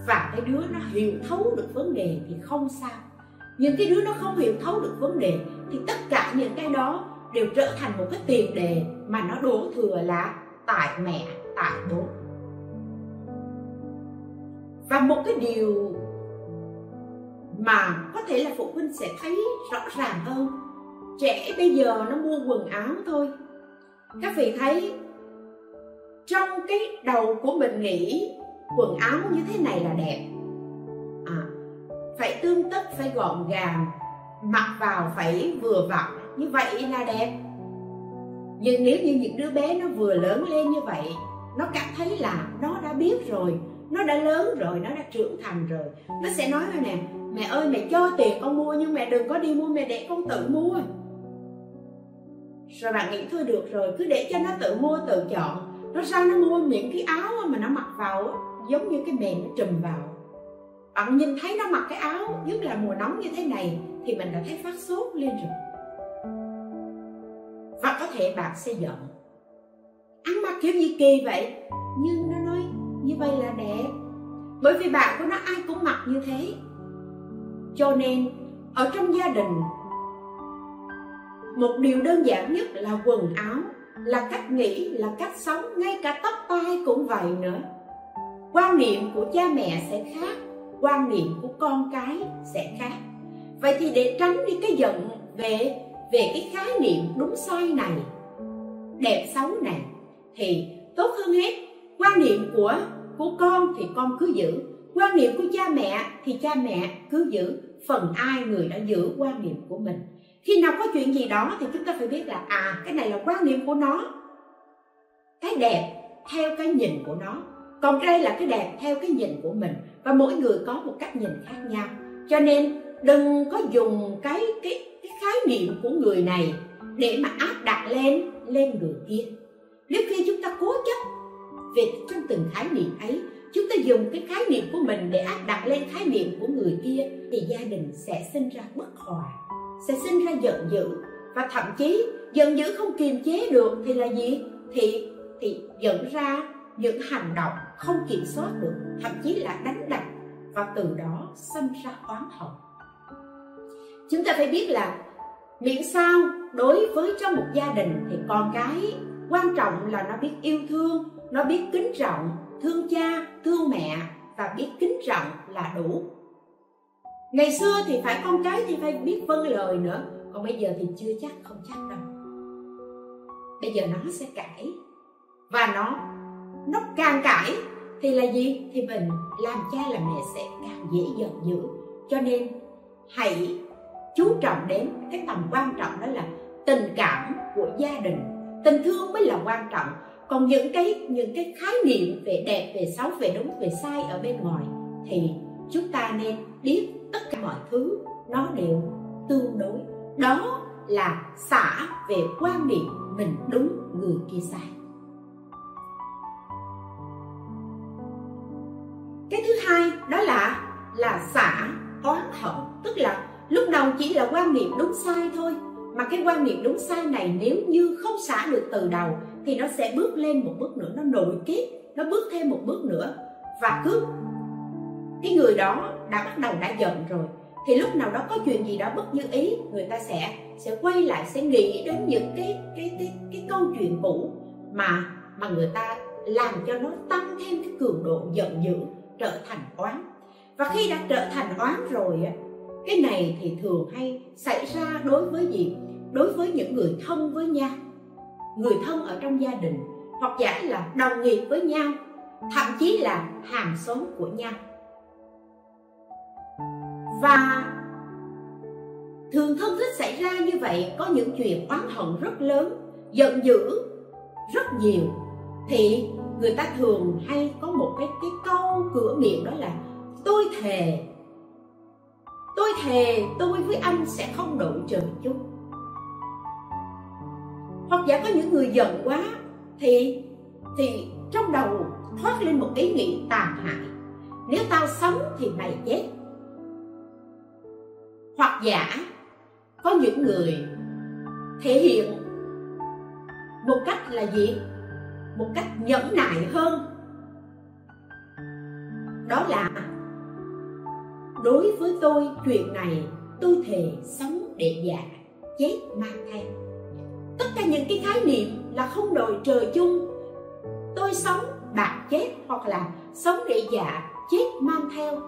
S1: Và cái đứa nó hiểu thấu được vấn đề thì không sao. Nhưng cái đứa nó không hiểu thấu được vấn đề thì tất cả những cái đó đều trở thành một cái tiền đề mà nó đổ thừa là tại mẹ tại bố. Và một cái điều mà có thể là phụ huynh sẽ thấy rõ ràng hơn trẻ bây giờ nó mua quần áo thôi. Các vị thấy trong cái đầu của mình nghĩ quần áo như thế này là đẹp. À, phải tương tất phải gọn gàng mặc vào phải vừa vặn như vậy là đẹp. Nhưng nếu như những đứa bé nó vừa lớn lên như vậy, nó cảm thấy là nó đã biết rồi, nó đã lớn rồi, nó đã trưởng thành rồi. Nó sẽ nói là nè, mẹ ơi, mẹ cho tiền con mua, nhưng mẹ đừng có đi mua, mẹ để con tự mua. Rồi bạn nghĩ thôi được rồi, cứ để cho nó tự mua, tự chọn. Nó ra nó mua những cái áo mà nó mặc vào giống như cái mền nó trùm vào. Bạn nhìn thấy nó mặc cái áo, nhất là mùa nóng như thế này, thì mình đã thấy phát sốt lên rồi và có thể bạn sẽ giận. Ăn mặc kiểu gì kỳ vậy, nhưng nó nói như vậy là đẹp. Bởi vì bạn của nó ai cũng mặc như thế. Cho nên, ở trong gia đình, một điều đơn giản nhất là quần áo, là cách nghĩ, là cách sống, ngay cả tóc tai cũng vậy nữa. Quan niệm của cha mẹ sẽ khác, quan niệm của con cái sẽ khác. Vậy thì để tránh đi cái giận về về cái khái niệm đúng sai này, đẹp xấu này, thì tốt hơn hết. Quan niệm của của con thì con cứ giữ. Quan niệm của cha mẹ thì cha mẹ cứ giữ. Phần ai người đã giữ quan niệm của mình. Khi nào có chuyện gì đó thì chúng ta phải biết là à cái này là quan niệm của nó. Cái đẹp theo cái nhìn của nó. Còn đây là cái đẹp theo cái nhìn của mình. Và mỗi người có một cách nhìn khác nhau. Cho nên đừng có dùng cái cái cái khái niệm của người này để mà áp đặt lên lên người kia. Nếu khi chúng ta cố chấp về trong từng khái niệm ấy, chúng ta dùng cái khái niệm của mình để áp đặt lên khái niệm của người kia thì gia đình sẽ sinh ra bất hòa, sẽ sinh ra giận dữ và thậm chí giận dữ không kiềm chế được thì là gì? Thì thì dẫn ra những hành động không kiểm soát được, thậm chí là đánh đập và từ đó sinh ra oán hận chúng ta phải biết là miễn sao đối với trong một gia đình thì con cái quan trọng là nó biết yêu thương, nó biết kính trọng thương cha, thương mẹ và biết kính trọng là đủ. Ngày xưa thì phải con cái thì phải biết vâng lời nữa, còn bây giờ thì chưa chắc, không chắc đâu. Bây giờ nó sẽ cãi và nó nó càng cãi thì là gì? Thì mình làm cha làm mẹ sẽ càng dễ giận dữ. Cho nên hãy chú trọng đến cái tầm quan trọng đó là tình cảm của gia đình. Tình thương mới là quan trọng. Còn những cái những cái khái niệm về đẹp, về xấu, về đúng, về sai ở bên ngoài thì chúng ta nên biết tất cả mọi thứ nó đều tương đối. Đó là xả về quan niệm mình đúng, người kia sai. Cái thứ hai đó là là xả oán hận tức là lúc đầu chỉ là quan niệm đúng sai thôi. Mà cái quan niệm đúng sai này nếu như không xả được từ đầu, thì nó sẽ bước lên một bước nữa, nó nội kết, nó bước thêm một bước nữa. Và cứ cái người đó đã bắt đầu đã giận rồi, thì lúc nào đó có chuyện gì đó bất như ý, người ta sẽ sẽ quay lại, sẽ nghĩ đến những cái cái cái cái câu chuyện cũ mà mà người ta làm cho nó tăng thêm cái cường độ giận dữ, trở thành oán. Và khi đã trở thành oán rồi cái này thì thường hay xảy ra đối với gì? Đối với những người thân với nhau. Người thân ở trong gia đình hoặc giả là đồng nghiệp với nhau, thậm chí là hàng xóm của nhau. Và thường thân thích xảy ra như vậy, có những chuyện oán hận rất lớn, giận dữ rất nhiều, thì người ta thường hay có một cái cái câu cửa miệng đó là tôi thề thề tôi với anh sẽ không đụng trời chút. Hoặc giả có những người giận quá, thì thì trong đầu thoát lên một ý nghĩ tàn hại. Nếu tao sống thì mày chết. Hoặc giả có những người thể hiện một cách là gì? Một cách nhẫn nại hơn. Đó là đối với tôi, chuyện này tôi thề sống để già, chết mang theo tất cả những cái khái niệm là không đòi trời chung. Tôi sống bạn chết hoặc là sống để già, chết mang theo.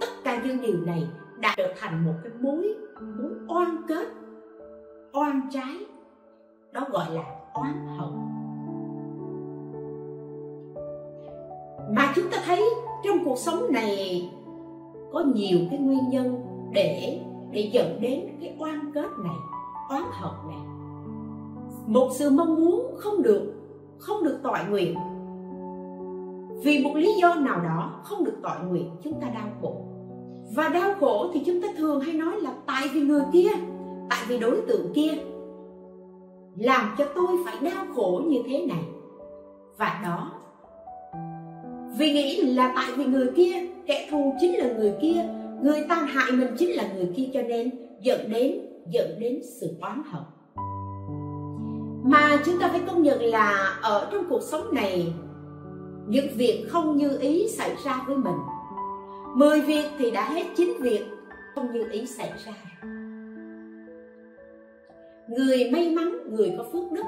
S1: Tất cả những điều này đã trở thành một cái mối mối oan kết, oan trái. Đó gọi là oán hận. Mà chúng ta thấy trong cuộc sống này có nhiều cái nguyên nhân để để dẫn đến cái oan kết này, oán hận này. Một sự mong muốn không được không được tội nguyện. Vì một lý do nào đó không được tội nguyện, chúng ta đau khổ. Và đau khổ thì chúng ta thường hay nói là tại vì người kia, tại vì đối tượng kia. Làm cho tôi phải đau khổ như thế này. Và đó, vì nghĩ là tại vì người kia kẻ thù chính là người kia, người ta hại mình chính là người kia, cho nên dẫn đến dẫn đến sự oán hận. Mà chúng ta phải công nhận là ở trong cuộc sống này, những việc không như ý xảy ra với mình. Mười việc thì đã hết, chín việc không như ý xảy ra. Người may mắn, người có phước đức,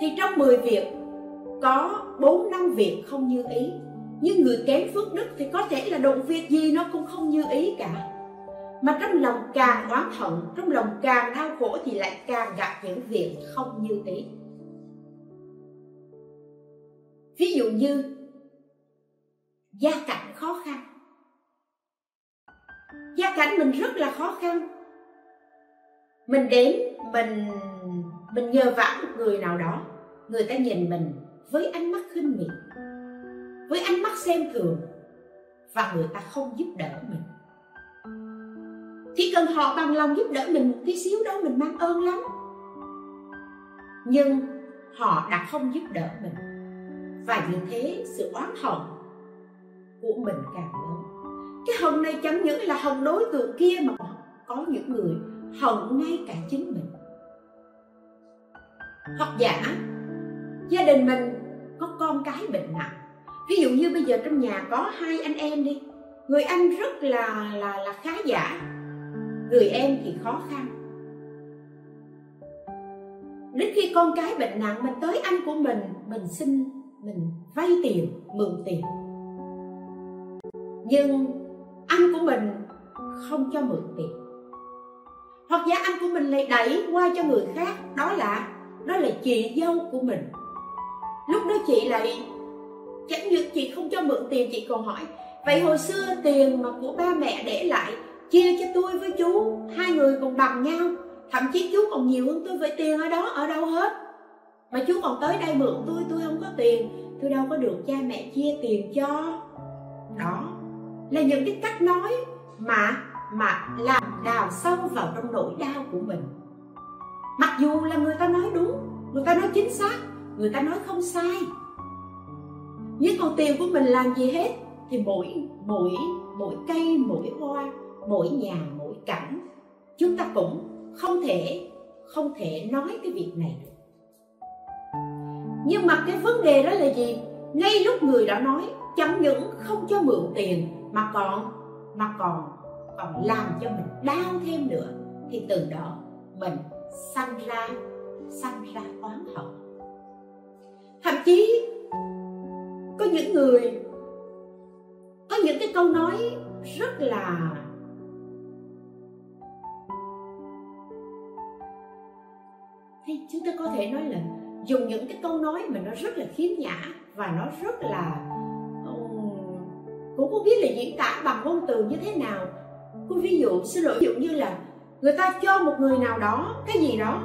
S1: thì trong 10 việc có 4 năm việc không như ý nhưng người kém phước đức thì có thể là đụng việc gì nó cũng không như ý cả. Mà trong lòng càng oán hận, trong lòng càng đau khổ thì lại càng gặp những việc không như ý. Ví dụ như, gia cảnh khó khăn. Gia cảnh mình rất là khó khăn. Mình đến, mình mình nhờ vả một người nào đó. Người ta nhìn mình với ánh mắt khinh miệt với ánh mắt xem thường, và người ta không giúp đỡ mình. Chỉ cần họ bằng lòng giúp đỡ mình một tí xíu đó, mình mang ơn lắm. Nhưng họ đã không giúp đỡ mình, và như thế sự oán hận của mình càng lớn. Cái hận này chẳng những là hận đối tượng kia mà có những người hận ngay cả chính mình. Hoặc giả, gia đình mình có con cái bệnh nặng ví dụ như bây giờ trong nhà có hai anh em đi, người anh rất là là là khá giả, người em thì khó khăn. Đến khi con cái bệnh nặng mình tới anh của mình mình xin, mình vay tiền, mượn tiền. Nhưng anh của mình không cho mượn tiền. Hoặc giả anh của mình lại đẩy qua cho người khác, đó là đó là chị dâu của mình. Lúc đó chị lại chẳng những chị không cho mượn tiền, chị còn hỏi, vậy hồi xưa tiền mà của ba mẹ để lại, chia cho tôi với chú, hai người còn bằng nhau, thậm chí chú còn nhiều hơn tôi với tiền ở đó, ở đâu hết? Mà chú còn tới đây mượn tôi tôi không có tiền, tôi đâu có được cha mẹ chia tiền cho. Đó là những cái cách nói mà mà làm đào sâu vào trong nỗi đau của mình. Mặc dù là người ta nói đúng, người ta nói chính xác, người ta nói không sai với con tim của mình làm gì hết? Thì mỗi mỗi mỗi cây, mỗi hoa, mỗi nhà, mỗi cảnh, chúng ta cũng không thể không thể nói cái việc này được. Nhưng mà cái vấn đề đó là gì? Ngay lúc người đã nói, chẳng những không cho mượn tiền, mà còn mà còn còn làm cho mình đau thêm nữa. Thì từ đó, mình sanh ra sanh ra oán hận. Thậm chí những người có những cái câu nói rất là thì chúng ta có thể nói là dùng những cái câu nói mà nó rất là khiếm nhã và nó rất là cũng không biết là diễn tả bằng ngôn từ như thế nào. Cô ví dụ, xin lỗi, ví dụ như là người ta cho một người nào đó cái gì đó,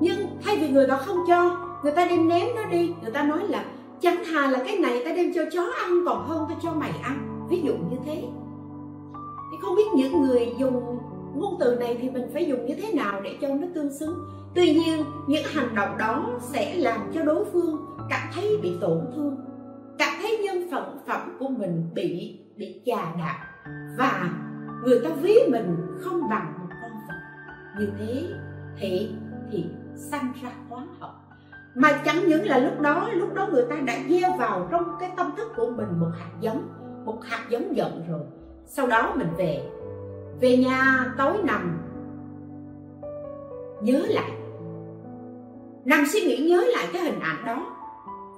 S1: nhưng thay vì người đó không cho, người ta đem ném nó đi, người ta nói là chẳng thà là cái này ta đem cho chó ăn, còn hơn ta cho mày ăn. Ví dụ như thế. Thì không biết những người dùng ngôn từ này thì mình phải dùng như thế nào để cho nó tương xứng. Tuy nhiên, những hành động đó sẽ làm cho đối phương cảm thấy bị tổn thương, cảm thấy nhân phận phẩm của mình bị bị chà đạp. Và người ta ví mình không bằng một con vật. Như thế thì thì sanh ra oán hận mà chẳng những là lúc đó lúc đó người ta đã gieo vào trong cái tâm thức của mình một hạt giống, một hạt giống giận rồi. Sau đó mình về về nhà tối nằm, nhớ lại. Nằm suy nghĩ nhớ lại cái hình ảnh đó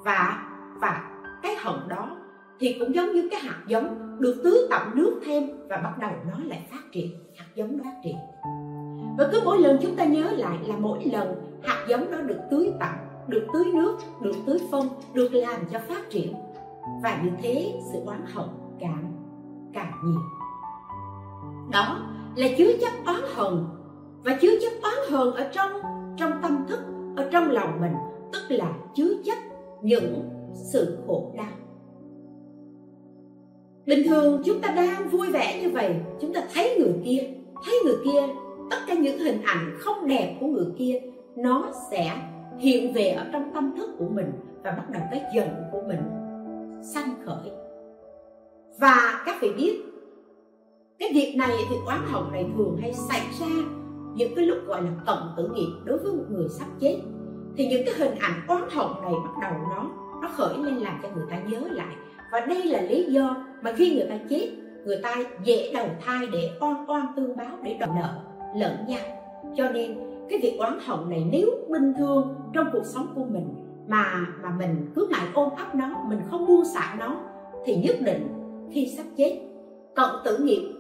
S1: và và cái hận đó thì cũng giống như cái hạt giống được tưới tẩm nước thêm và bắt đầu nó lại phát triển, hạt giống phát triển. Và cứ mỗi lần chúng ta nhớ lại là mỗi lần hạt giống đó được tưới tẩm được tưới nước, được tưới phân được làm cho phát triển. Và như thế, sự oán hận càng càng nhiều. Đó là chứa chấp oán hận. Và chứa chấp oán hận ở trong trong tâm thức, ở trong lòng mình, tức là chứa chấp những sự khổ đau. Bình thường chúng ta đang vui vẻ như vậy, chúng ta thấy người kia, thấy người kia, tất cả những hình ảnh không đẹp của người kia, nó sẽ hiện về ở trong tâm thức của mình và bắt đầu cái giận của mình. Sanh khởi. Và các vị biết, cái việc này thì oán hận này thường hay xảy ra những cái lúc gọi là cận tử nghiệp đối với một người sắp chết. Thì những cái hình ảnh oán hận này bắt đầu nó nó khởi lên làm cho người ta nhớ lại. Và đây là lý do mà khi người ta chết, người ta dễ đầu thai để oan oan tương báo để đòi nợ, lẫn nhau. Cho nên cái việc oán hận này nếu bình thường trong cuộc sống của mình mà mà mình cứ ngại ôm ấp nó, mình không buông xả nó, thì nhất định khi sắp chết, cận tử nghiệp.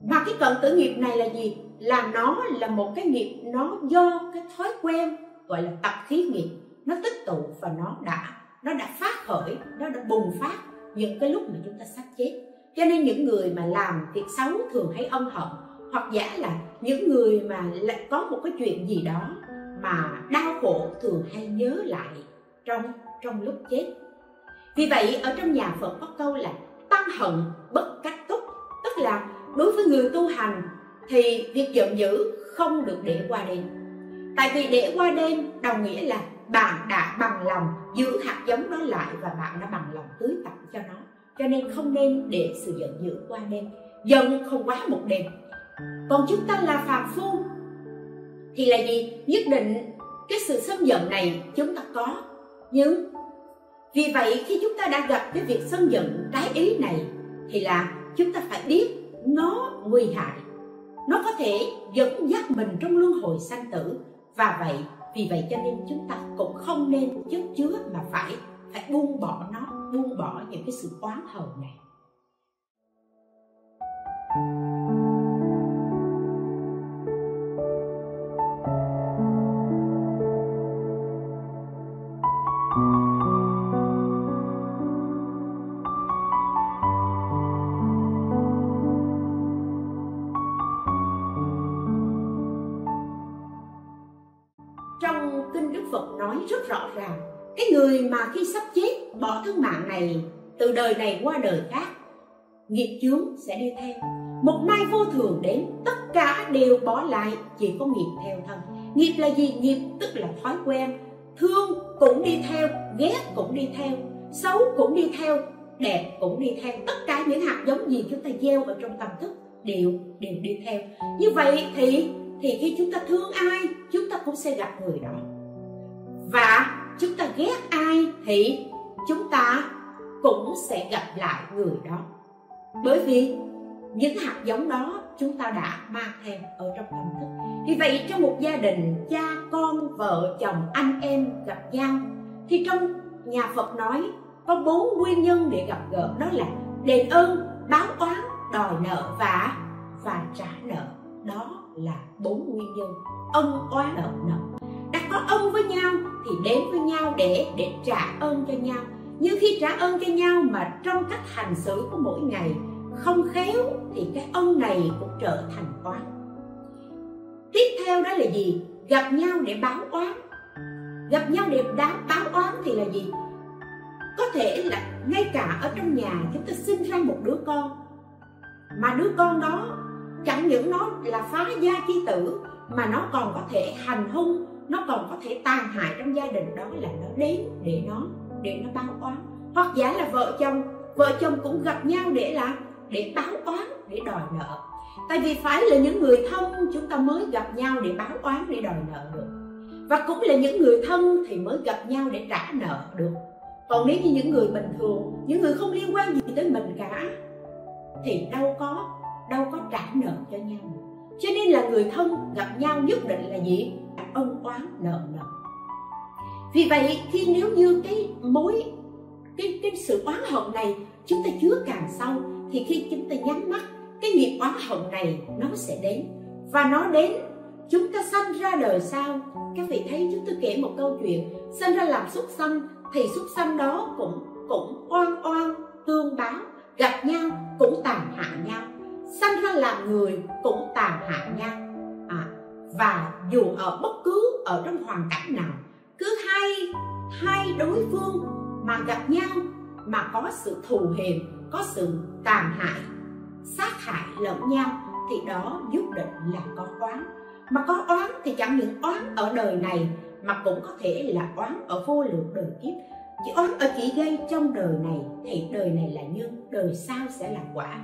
S1: Mà cái cận tử nghiệp này là gì? Là nó là một cái nghiệp, nó do cái thói quen, gọi là tập khí nghiệp, nó tích tụ và nó đã nó đã phát khởi, nó đã bùng phát những cái lúc mà chúng ta sắp chết. Cho nên những người mà làm việc xấu thường hay ân hận, hoặc giả là những người mà lại có một cái chuyện gì đó mà đau khổ thường hay nhớ lại trong trong lúc chết. Vì vậy, ở trong nhà phật có câu là tăng hận bất cách túc tức là đối với người tu hành thì việc giận dữ không được để qua đêm. Tại vì để qua đêm đồng nghĩa là bạn đã bằng lòng giữ hạt giống đó lại và bạn đã bằng lòng tưới tặng cho nó. Cho nên không nên để sự giận dữ qua đêm. Giận không quá một đêm còn chúng ta là phàm phu. Thì là gì? Nhất định cái sự sân giận này chúng ta có. Nhưng vì vậy khi chúng ta đã gặp cái việc sân giận trái ý này, thì là chúng ta phải biết nó nguy hại. Nó có thể dẫn dắt mình trong luân hồi sanh tử. Và vậy, vì vậy cho nên chúng ta cũng không nên chất chứa mà phải phải buông bỏ nó, buông bỏ những cái sự oán hờn này. rất này, từ đời này qua đời khác, nghiệp chướng sẽ đi theo. Một mai vô thường đến, tất cả đều bỏ lại, chỉ có nghiệp theo thân. Nghiệp là gì? Nghiệp tức là thói quen. Thương cũng đi theo, ghét cũng đi theo, xấu cũng đi theo, đẹp cũng đi theo. Tất cả những hạt giống gì chúng ta gieo ở trong tâm thức đều đều đi theo. Như vậy thì thì khi chúng ta thương ai, chúng ta cũng sẽ gặp người đó. Và chúng ta ghét ai thì chúng ta cũng sẽ gặp lại người đó. Bởi vì những hạt giống đó chúng ta đã mang theo ở trong tâm thức. Vì vậy, trong một gia đình cha con, vợ, chồng, anh em gặp nhau, thì trong nhà phật nói, có bốn nguyên nhân để gặp gỡ. Đó là đền ơn, báo oán, đòi nợ và và trả nợ. Đó là bốn nguyên nhân. Ân oán nợ nợ. Đã có ân với nhau thì đến với nhau để để trả ơn cho nhau nhưng khi trả ơn cho nhau mà trong cách hành xử của mỗi ngày không khéo thì cái ân này cũng trở thành oán. Tiếp theo đó là gì? Gặp nhau để báo oán. Gặp nhau để báo, báo oán thì là gì? Có thể là ngay cả ở trong nhà chúng ta sinh ra một đứa con mà đứa con đó chẳng những nó là phá gia chi tử mà nó còn có thể hành hung nó còn có thể tàn hại trong gia đình đó là nó đến để nó để nó báo oán. Hoặc giả là vợ chồng vợ chồng cũng gặp nhau để là, để báo oán, để đòi nợ. Tại vì phải là những người thân chúng ta mới gặp nhau để báo oán, để đòi nợ được. Và cũng là những người thân thì mới gặp nhau để trả nợ được. Còn nếu như những người bình thường, những người không liên quan gì tới mình cả, thì đâu có đâu có trả nợ cho nhau. Cho nên là người thân gặp nhau nhất định là gì? Ân oán, nợ nần vì vậy khi nếu như cái mối cái cái sự oán hận này chúng ta chứa càng sâu thì khi chúng ta nhắm mắt cái nghiệp oán hận này nó sẽ đến. Và nó đến chúng ta sanh ra đời sau. Các vị thấy chúng tôi kể một câu chuyện sanh ra làm súc sanh thì súc sanh đó cũng cũng oan oan tương báo gặp nhau cũng tàn hạ nhau. Sanh ra làm người cũng tàn hạ nhau. À, và dù ở bất cứ ở trong hoàn cảnh nào cứ hai hai đối phương mà gặp nhau mà có sự thù hềm có sự tàn hại, sát hại lẫn nhau thì đó nhất định là có oán. Mà có oán thì chẳng những oán ở đời này mà cũng có thể là oán ở vô lượng đời kiếp. Chỉ oán ở chỉ gây trong đời này thì đời này là nhân đời sau sẽ là quả.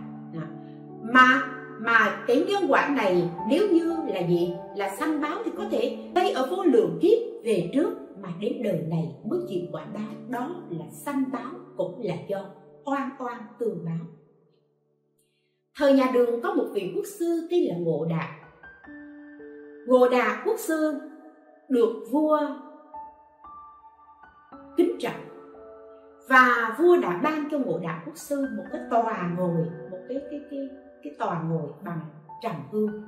S1: Mà mà cái nhân quả này nếu như là gì? Là sanh báo thì có thể gây ở vô lượng kiếp về trước mà đến đời này mới chịu quả báo, đó là sanh báo cũng là do oan oan tương báo. Thời nhà đường có một vị quốc sư tên là ngộ đạt ngộ đạt quốc sư được vua kính trọng và vua đã ban cho ngộ đạt quốc sư một cái tòa ngồi, một cái cái cái cái tòa ngồi bằng trầm hương.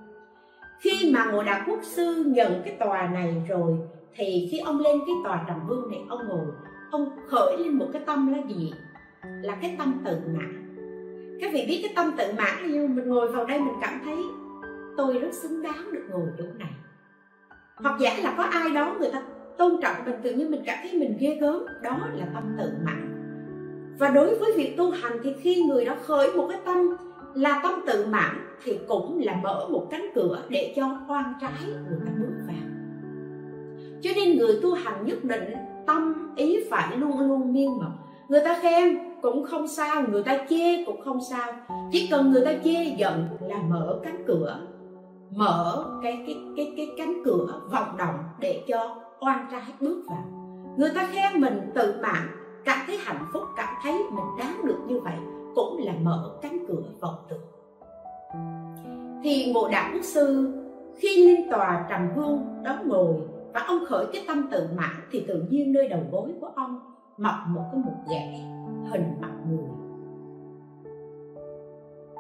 S1: Khi mà ngộ đạo quốc sư nhận cái tòa này rồi thì khi ông lên cái tòa trầm vương này, ông ngồi, ông khởi lên một cái tâm là gì? Là cái tâm tự mãn các vị biết cái tâm tự mãn là như mình ngồi vào đây mình cảm thấy tôi rất xứng đáng được ngồi chỗ này. Hoặc giả là có ai đó người ta tôn trọng mình, tự nhiên mình cảm thấy mình ghê gớm. Đó là tâm tự mãn và đối với việc tu hành thì khi người đó khởi một cái tâm là tâm tự mãn thì cũng là mở một cánh cửa để cho hoang trái người ta bước cho nên người tu hành nhất định, tâm, ý phải luôn luôn miên mật người ta khen cũng không sao, người ta chê cũng không sao. Chỉ cần người ta chê giận là mở cánh cửa, mở cái cái cái cái cánh cửa vòng động để cho oan trái bước vào. Người ta khen mình tự mạng, cảm thấy hạnh phúc, cảm thấy mình đáng được như vậy cũng là mở cánh cửa vọng tưởng thì ngộ đạo quốc sư khi lên tòa trầm hương đó ngồi và ông khởi cái tâm tự mãn thì tự nhiên nơi đầu gối của ông mọc một cái mục ghẻ hình mặt người.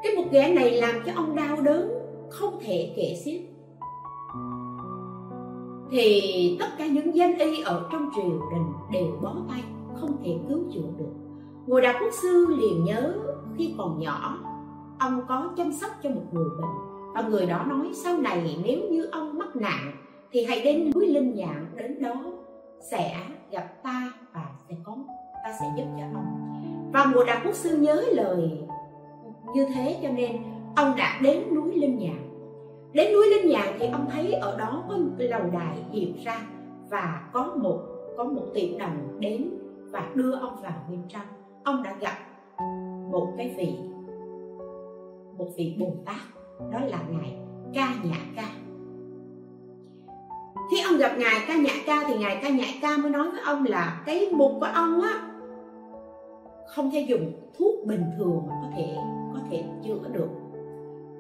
S1: Cái mục ghẻ này làm cho ông đau đớn, không thể kể xiết. Thì tất cả những danh y ở trong triều đình đều bó tay, không thể cứu chữa được. Ngồi đạo quốc sư liền nhớ khi còn nhỏ, ông có chăm sóc cho một người bệnh. Và người đó nói, sau này nếu như ông mắc nạn thì hãy đến núi linh nhạn, đến đó sẽ gặp ta và sẽ có, ta sẽ giúp cho ông. Và mùa đạt quốc sư nhớ lời như thế cho nên ông đã đến núi linh nhạn. Đến núi linh nhạn thì ông thấy ở đó có một cái lầu đài hiện ra và có một có một tiệm đồng đến và đưa ông vào bên trong. Ông đã gặp một cái vị, một vị bồ tát, đó là ngài ca nhã ca khi ông gặp ngài ca nhã ca thì ngài ca nhã ca mới nói với ông là cái mục của ông á, không thể dùng thuốc bình thường mà có thể có thể chữa được.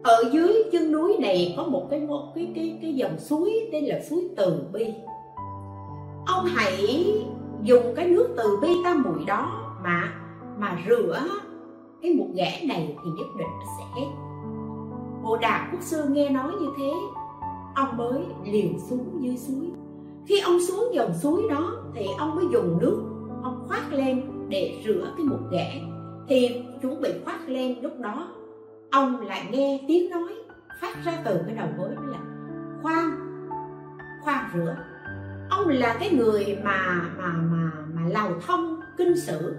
S1: Ở dưới chân núi này có một cái một cái cái cái dòng suối tên là suối từ bi. Ông hãy dùng cái nước từ bi tam muội đó mà mà rửa cái một ghẻ này thì nhất định nó sẽ. Hết Bồ Đạt Quốc sư nghe nói như thế. Ông mới liều xuống dưới suối. Khi ông xuống dòng suối đó, Thì ông mới dùng nước, Ông khoát lên để rửa cái mục ghẻ Thì chuẩn bị khoát lên lúc đó, Ông lại nghe tiếng nói Phát ra từ cái đầu gối đó là, Khoan Khoan rửa. Ông là cái người mà mà mà mà lầu thông, kinh sử.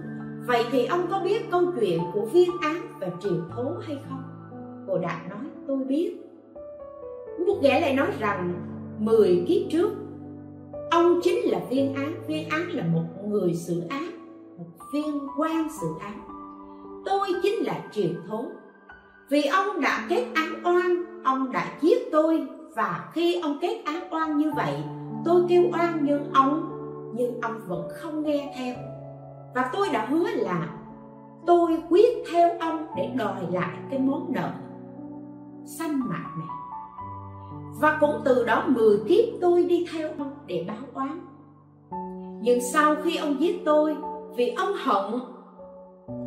S1: Vậy thì ông có biết câu chuyện của viên án và triều thố hay không? cô Đạt nói, tôi biết. Bút ghẻ lại nói rằng 10 kiếp trước, Ông chính là viên án Viên án là một người xử án Một viên quan xử án Tôi chính là triều thố Vì ông đã kết án oan, Ông đã giết tôi, Và khi ông kết án oan như vậy, Tôi kêu oan nhưng ông Nhưng ông vẫn không nghe theo. Và tôi đã hứa là Tôi quyết theo ông để đòi lại cái món nợ sanh mạng này và cũng từ đó 10 kiếp tôi đi theo ông để báo oán. Nhưng sau khi ông giết tôi, vì ông hận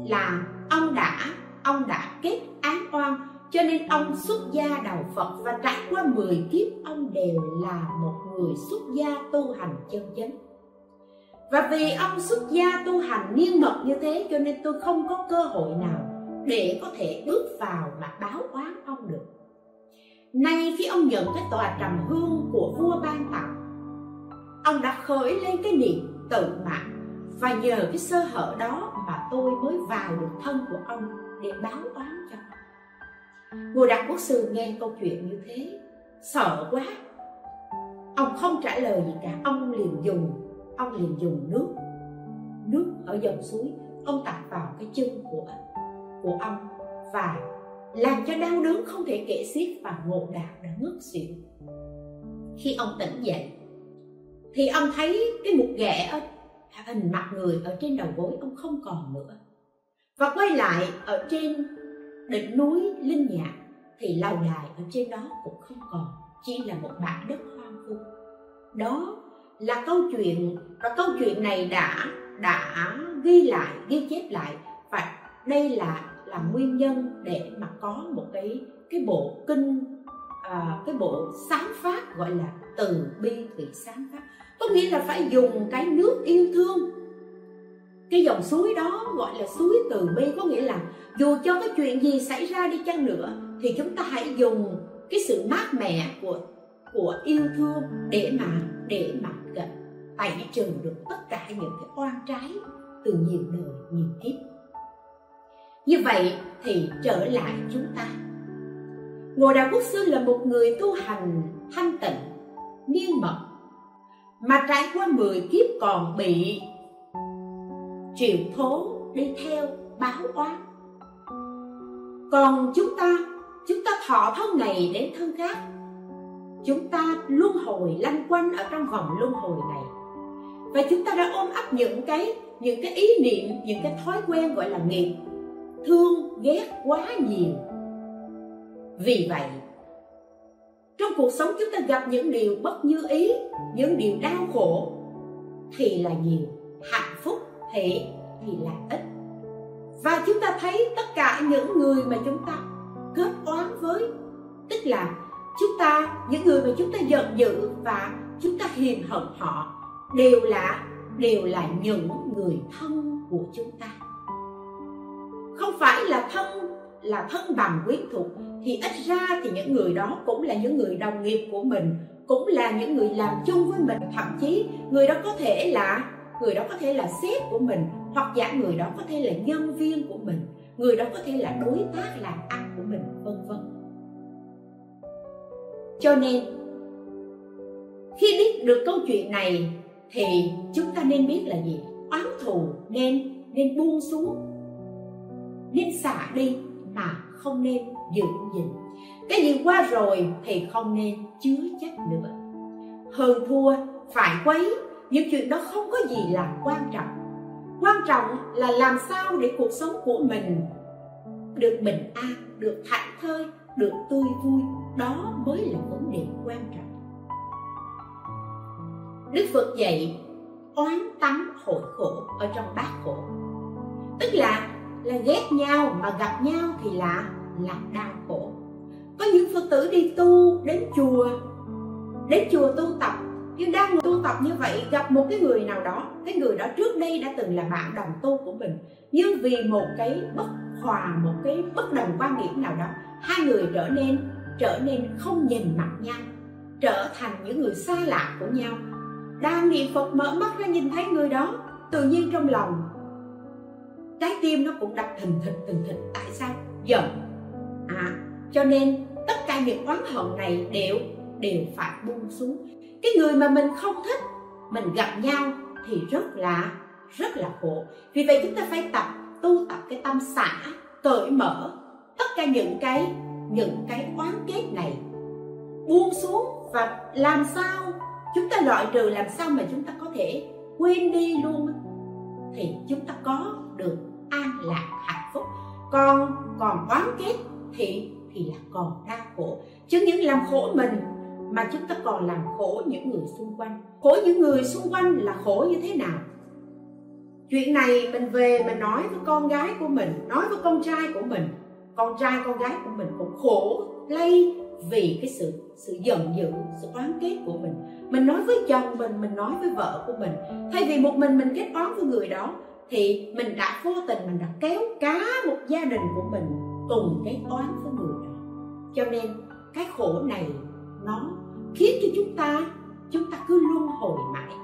S1: là ông đã ông đã kết án oan, cho nên ông xuất gia đầu Phật và trải qua 10 kiếp ông đều là một người xuất gia tu hành chân chánh. Và vì ông xuất gia tu hành niên mật như thế, cho nên tôi không có cơ hội nào để có thể bước vào mà báo oán ông được nay khi ông nhận cái tòa trầm hương của vua ban tặng, ông đã khởi lên cái niệm tự mạng và nhờ cái sơ hở đó mà tôi mới vào được thân của ông để báo oán cho ngô đạt quốc sư nghe câu chuyện như thế, sợ quá. Ông không trả lời gì cả, ông liền dùng, ông liền dùng nước. Nước ở dòng suối, ông tạt vào cái chân của của ông và làm cho đau đớn không thể kể xiết và ngộ đạo đã ngất xỉu. Khi ông tỉnh dậy, thì ông thấy cái mục ghẻ ở hình mặt người ở trên đầu gối ông không còn nữa. Và quay lại ở trên đỉnh núi linh nhạc thì lầu đài ở trên đó cũng không còn, chỉ là một bãi đất hoang vu. Đó là câu chuyện, và câu chuyện này đã đã ghi lại, ghi chép lại, và đây là là nguyên nhân để mà có một cái cái bộ kinh à, cái bộ sáng phát gọi là từ bi thủy sáng phát. Có nghĩa là phải dùng cái nước yêu thương. Cái dòng suối đó gọi là suối từ bi có nghĩa là dù cho cái chuyện gì xảy ra đi chăng nữa thì chúng ta hãy dùng cái sự mát mẻ của của yêu thương để mà để mà à, tẩy trừ được tất cả những cái oan trái từ nhiều đời nhiều kiếp như vậy thì trở lại chúng ta. Ngô đạo quốc sư là một người tu hành thanh tịnh nghiêm mật, mà trải qua 10 kiếp còn bị triệu thố đi theo báo oán. Còn chúng ta chúng ta thọ thân này đến thân khác. Chúng ta luân hồi lanh quanh ở trong vòng luân hồi này. Và chúng ta đã ôm ấp những cái những cái ý niệm, những cái thói quen gọi là nghiệp thương ghét quá nhiều. Vì vậy, trong cuộc sống chúng ta gặp những điều bất như ý, những điều đau khổ, thì là nhiều, hạnh phúc thì thì là ít. Và chúng ta thấy tất cả những người mà chúng ta kết oán với, tức là chúng ta, những người mà chúng ta giận dữ và chúng ta hiềm hận họ, đều là đều là những người thân của chúng ta không phải là thân là thân bằng quyến thuộc, thì ít ra thì những người đó cũng là những người đồng nghiệp của mình, cũng là những người làm chung với mình. Thậm chí, người đó có thể là, người đó có thể là sếp của mình, hoặc giả người đó có thể là nhân viên của mình, người đó có thể là đối tác làm ăn của mình, vân vân. Cho nên, khi biết được câu chuyện này, thì chúng ta nên biết là gì? Oán thù nên nên buông xuống nên xả đi mà không nên giữ gìn. Cái gì qua rồi thì không nên chứa chấp nữa. Hơn thua, phải quấy, những chuyện đó không có gì là quan trọng. Quan trọng là làm sao để cuộc sống của mình được bình an, được thảnh thơi, được tươi vui. Đó mới là vấn đề quan trọng. Đức phật dạy oán tắm hội khổ ở trong bát khổ. Tức là là ghét nhau mà gặp nhau thì là là đau khổ. Có những phật tử đi tu, đến chùa đến chùa tu tập. Nhưng đang tu tập như vậy, gặp một cái người nào đó, cái người đó trước đây đã từng là bạn đồng tu của mình. Nhưng vì một cái bất hòa, một cái bất đồng quan điểm nào đó, hai người trở nên trở nên không nhìn mặt nhau, trở thành những người xa lạ của nhau. Đang niệm phật mở mắt ra nhìn thấy người đó, tự nhiên trong lòng trái tim nó cũng đập thình thịch thình thịch. Tại sao? Giận à cho nên tất cả những oán hận này đều đều phải buông xuống. Cái người mà mình không thích, mình gặp nhau thì rất là rất là khổ. Vì vậy chúng ta phải tập, tu tập cái tâm xả, cởi mở. Tất cả những cái những cái oán kết này buông xuống và làm sao chúng ta loại trừ, làm sao mà chúng ta có thể quên đi luôn? Thì chúng ta có được an lạc hạnh phúc. Con còn oán kết thì thì là còn đau khổ. Chứ những làm khổ mình mà chúng ta còn làm khổ những người xung quanh. Khổ những người xung quanh là khổ như thế nào? Chuyện này mình về mình nói với con gái của mình, nói với con trai của mình. Con trai, con gái của mình cũng khổ lây vì cái sự sự giận dữ, sự oán kết của mình. Mình nói với chồng mình mình nói với vợ của mình. Thay vì một mình mình kết oán với người đó thì mình đã vô tình mình đã kéo cả một gia đình của mình cùng cái oán với người đó. Cho nên cái khổ này nó khiến cho chúng ta chúng ta cứ luân hồi mãi.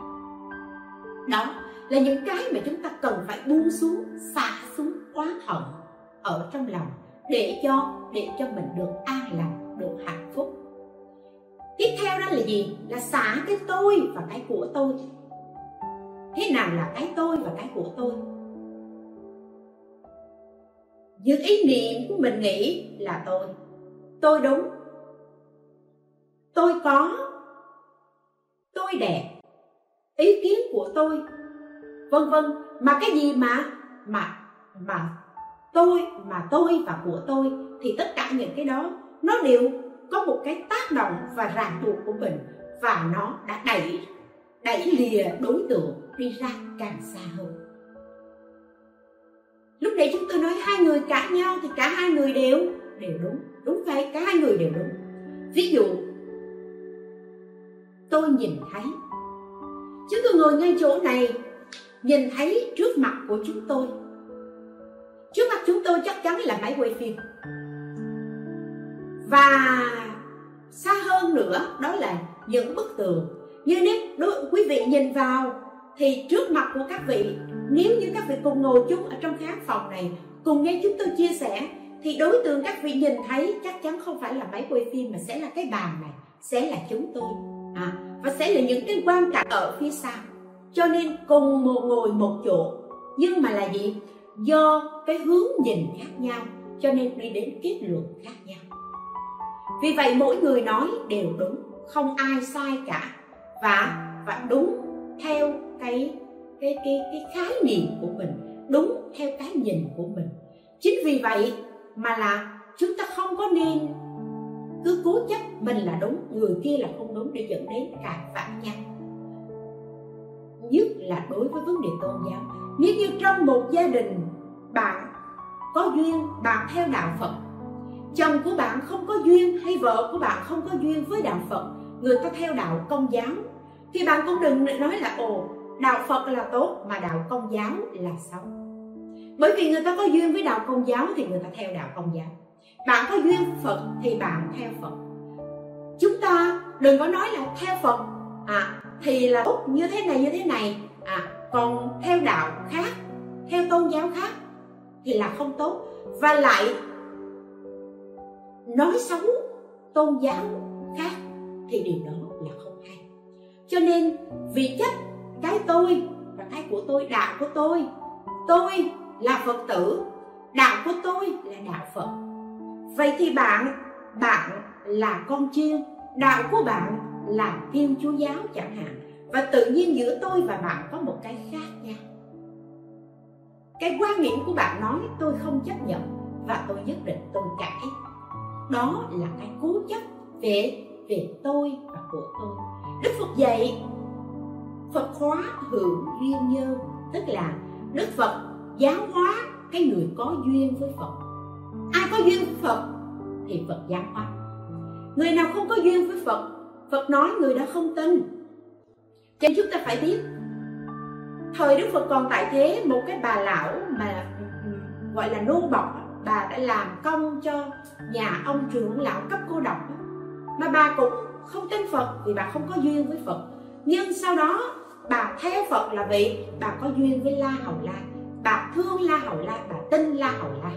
S1: Đó là những cái mà chúng ta cần phải buông xuống, xả xuống oán hận ở trong lòng để cho để cho mình được an lành, được hạnh phúc. Tiếp theo đó là gì? Là xả cái tôi và cái của tôi thế nào là cái tôi và cái của tôi? Những ý niệm của mình nghĩ là tôi. Tôi đúng. Tôi có. Tôi đẹp. Ý kiến của tôi. Vân vân. Mà cái gì mà mà mà tôi mà tôi và của tôi, thì tất cả những cái đó, nó đều có một cái tác động và ràng buộc của mình và nó đã đẩy đẩy lìa đối tượng đi ra càng xa hơn. Lúc đấy chúng tôi nói hai người cãi nhau thì cả hai người đều đều đúng đúng vậy, cả hai người đều đúng. Ví dụ, tôi nhìn thấy chúng tôi ngồi ngay chỗ này, nhìn thấy trước mặt của chúng tôi. Trước mặt chúng tôi chắc chắn là máy quay phim. Và xa hơn nữa, đó là những bức tường như nếu đối, quý vị nhìn vào thì trước mặt của các vị nếu như các vị cùng ngồi chung ở trong khán phòng này cùng nghe chúng tôi chia sẻ thì đối tượng các vị nhìn thấy chắc chắn không phải là máy quay phim mà sẽ là cái bàn này sẽ là chúng tôi. À, và sẽ là những cái quan trọng ở phía sau. Cho nên cùng một ngồi một chỗ. Nhưng mà là gì? Do cái hướng nhìn khác nhau cho nên đi đến kết luận khác nhau. Vì vậy mỗi người nói đều đúng không ai sai cả và và đúng theo cái cái cái cái khái niệm của mình, đúng theo cái nhìn của mình. Chính vì vậy mà là chúng ta không có nên cứ cố chấp mình là đúng, người kia là không đúng để dẫn đến cãi vã nhau. Nhất là đối với vấn đề tôn giáo. Nếu như trong một gia đình bạn có duyên, bạn theo đạo phật, chồng của bạn không có duyên hay vợ của bạn không có duyên với đạo phật, người ta theo đạo công giáo thì bạn cũng đừng nói là, ồ, đạo phật là tốt mà đạo công giáo là xấu. Bởi vì người ta có duyên với đạo công giáo thì người ta theo đạo công giáo. Bạn có duyên phật thì bạn theo phật. Chúng ta đừng có nói là theo phật à thì là tốt như thế này, như thế này à còn theo đạo khác, theo tôn giáo khác thì là không tốt. Và lại, nói xấu tôn giáo khác thì điều đó cho nên, vì chất cái tôi và cái của tôi, đạo của tôi tôi là phật tử, đạo của tôi là đạo phật. Vậy thì bạn bạn là con chiên, đạo của bạn là thiên chúa giáo chẳng hạn. Và tự nhiên giữa tôi và bạn có một cái khác nhau cái quan niệm của bạn nói, tôi không chấp nhận và tôi nhất định tôi cãi đó là cái cố chấp về về tôi và của tôi đức phật dạy, phật hóa hưởng duyên nhân tức là đức phật giáo hóa cái người có duyên với phật. Ai có duyên với phật thì phật giáo hóa. Người nào không có duyên với phật phật nói người đó không tin. Cho nên chúng ta phải biết, thời đức phật còn tại thế, một cái bà lão mà ừ, gọi là nô bọc bà đã làm công cho nhà ông trưởng lão cấp cô độc mà bà cũng không tin phật vì bà không có duyên với phật. Nhưng sau đó, bà theo phật là vì bà có duyên với la hầu la. Bà thương la hầu la, bà tin la hầu la.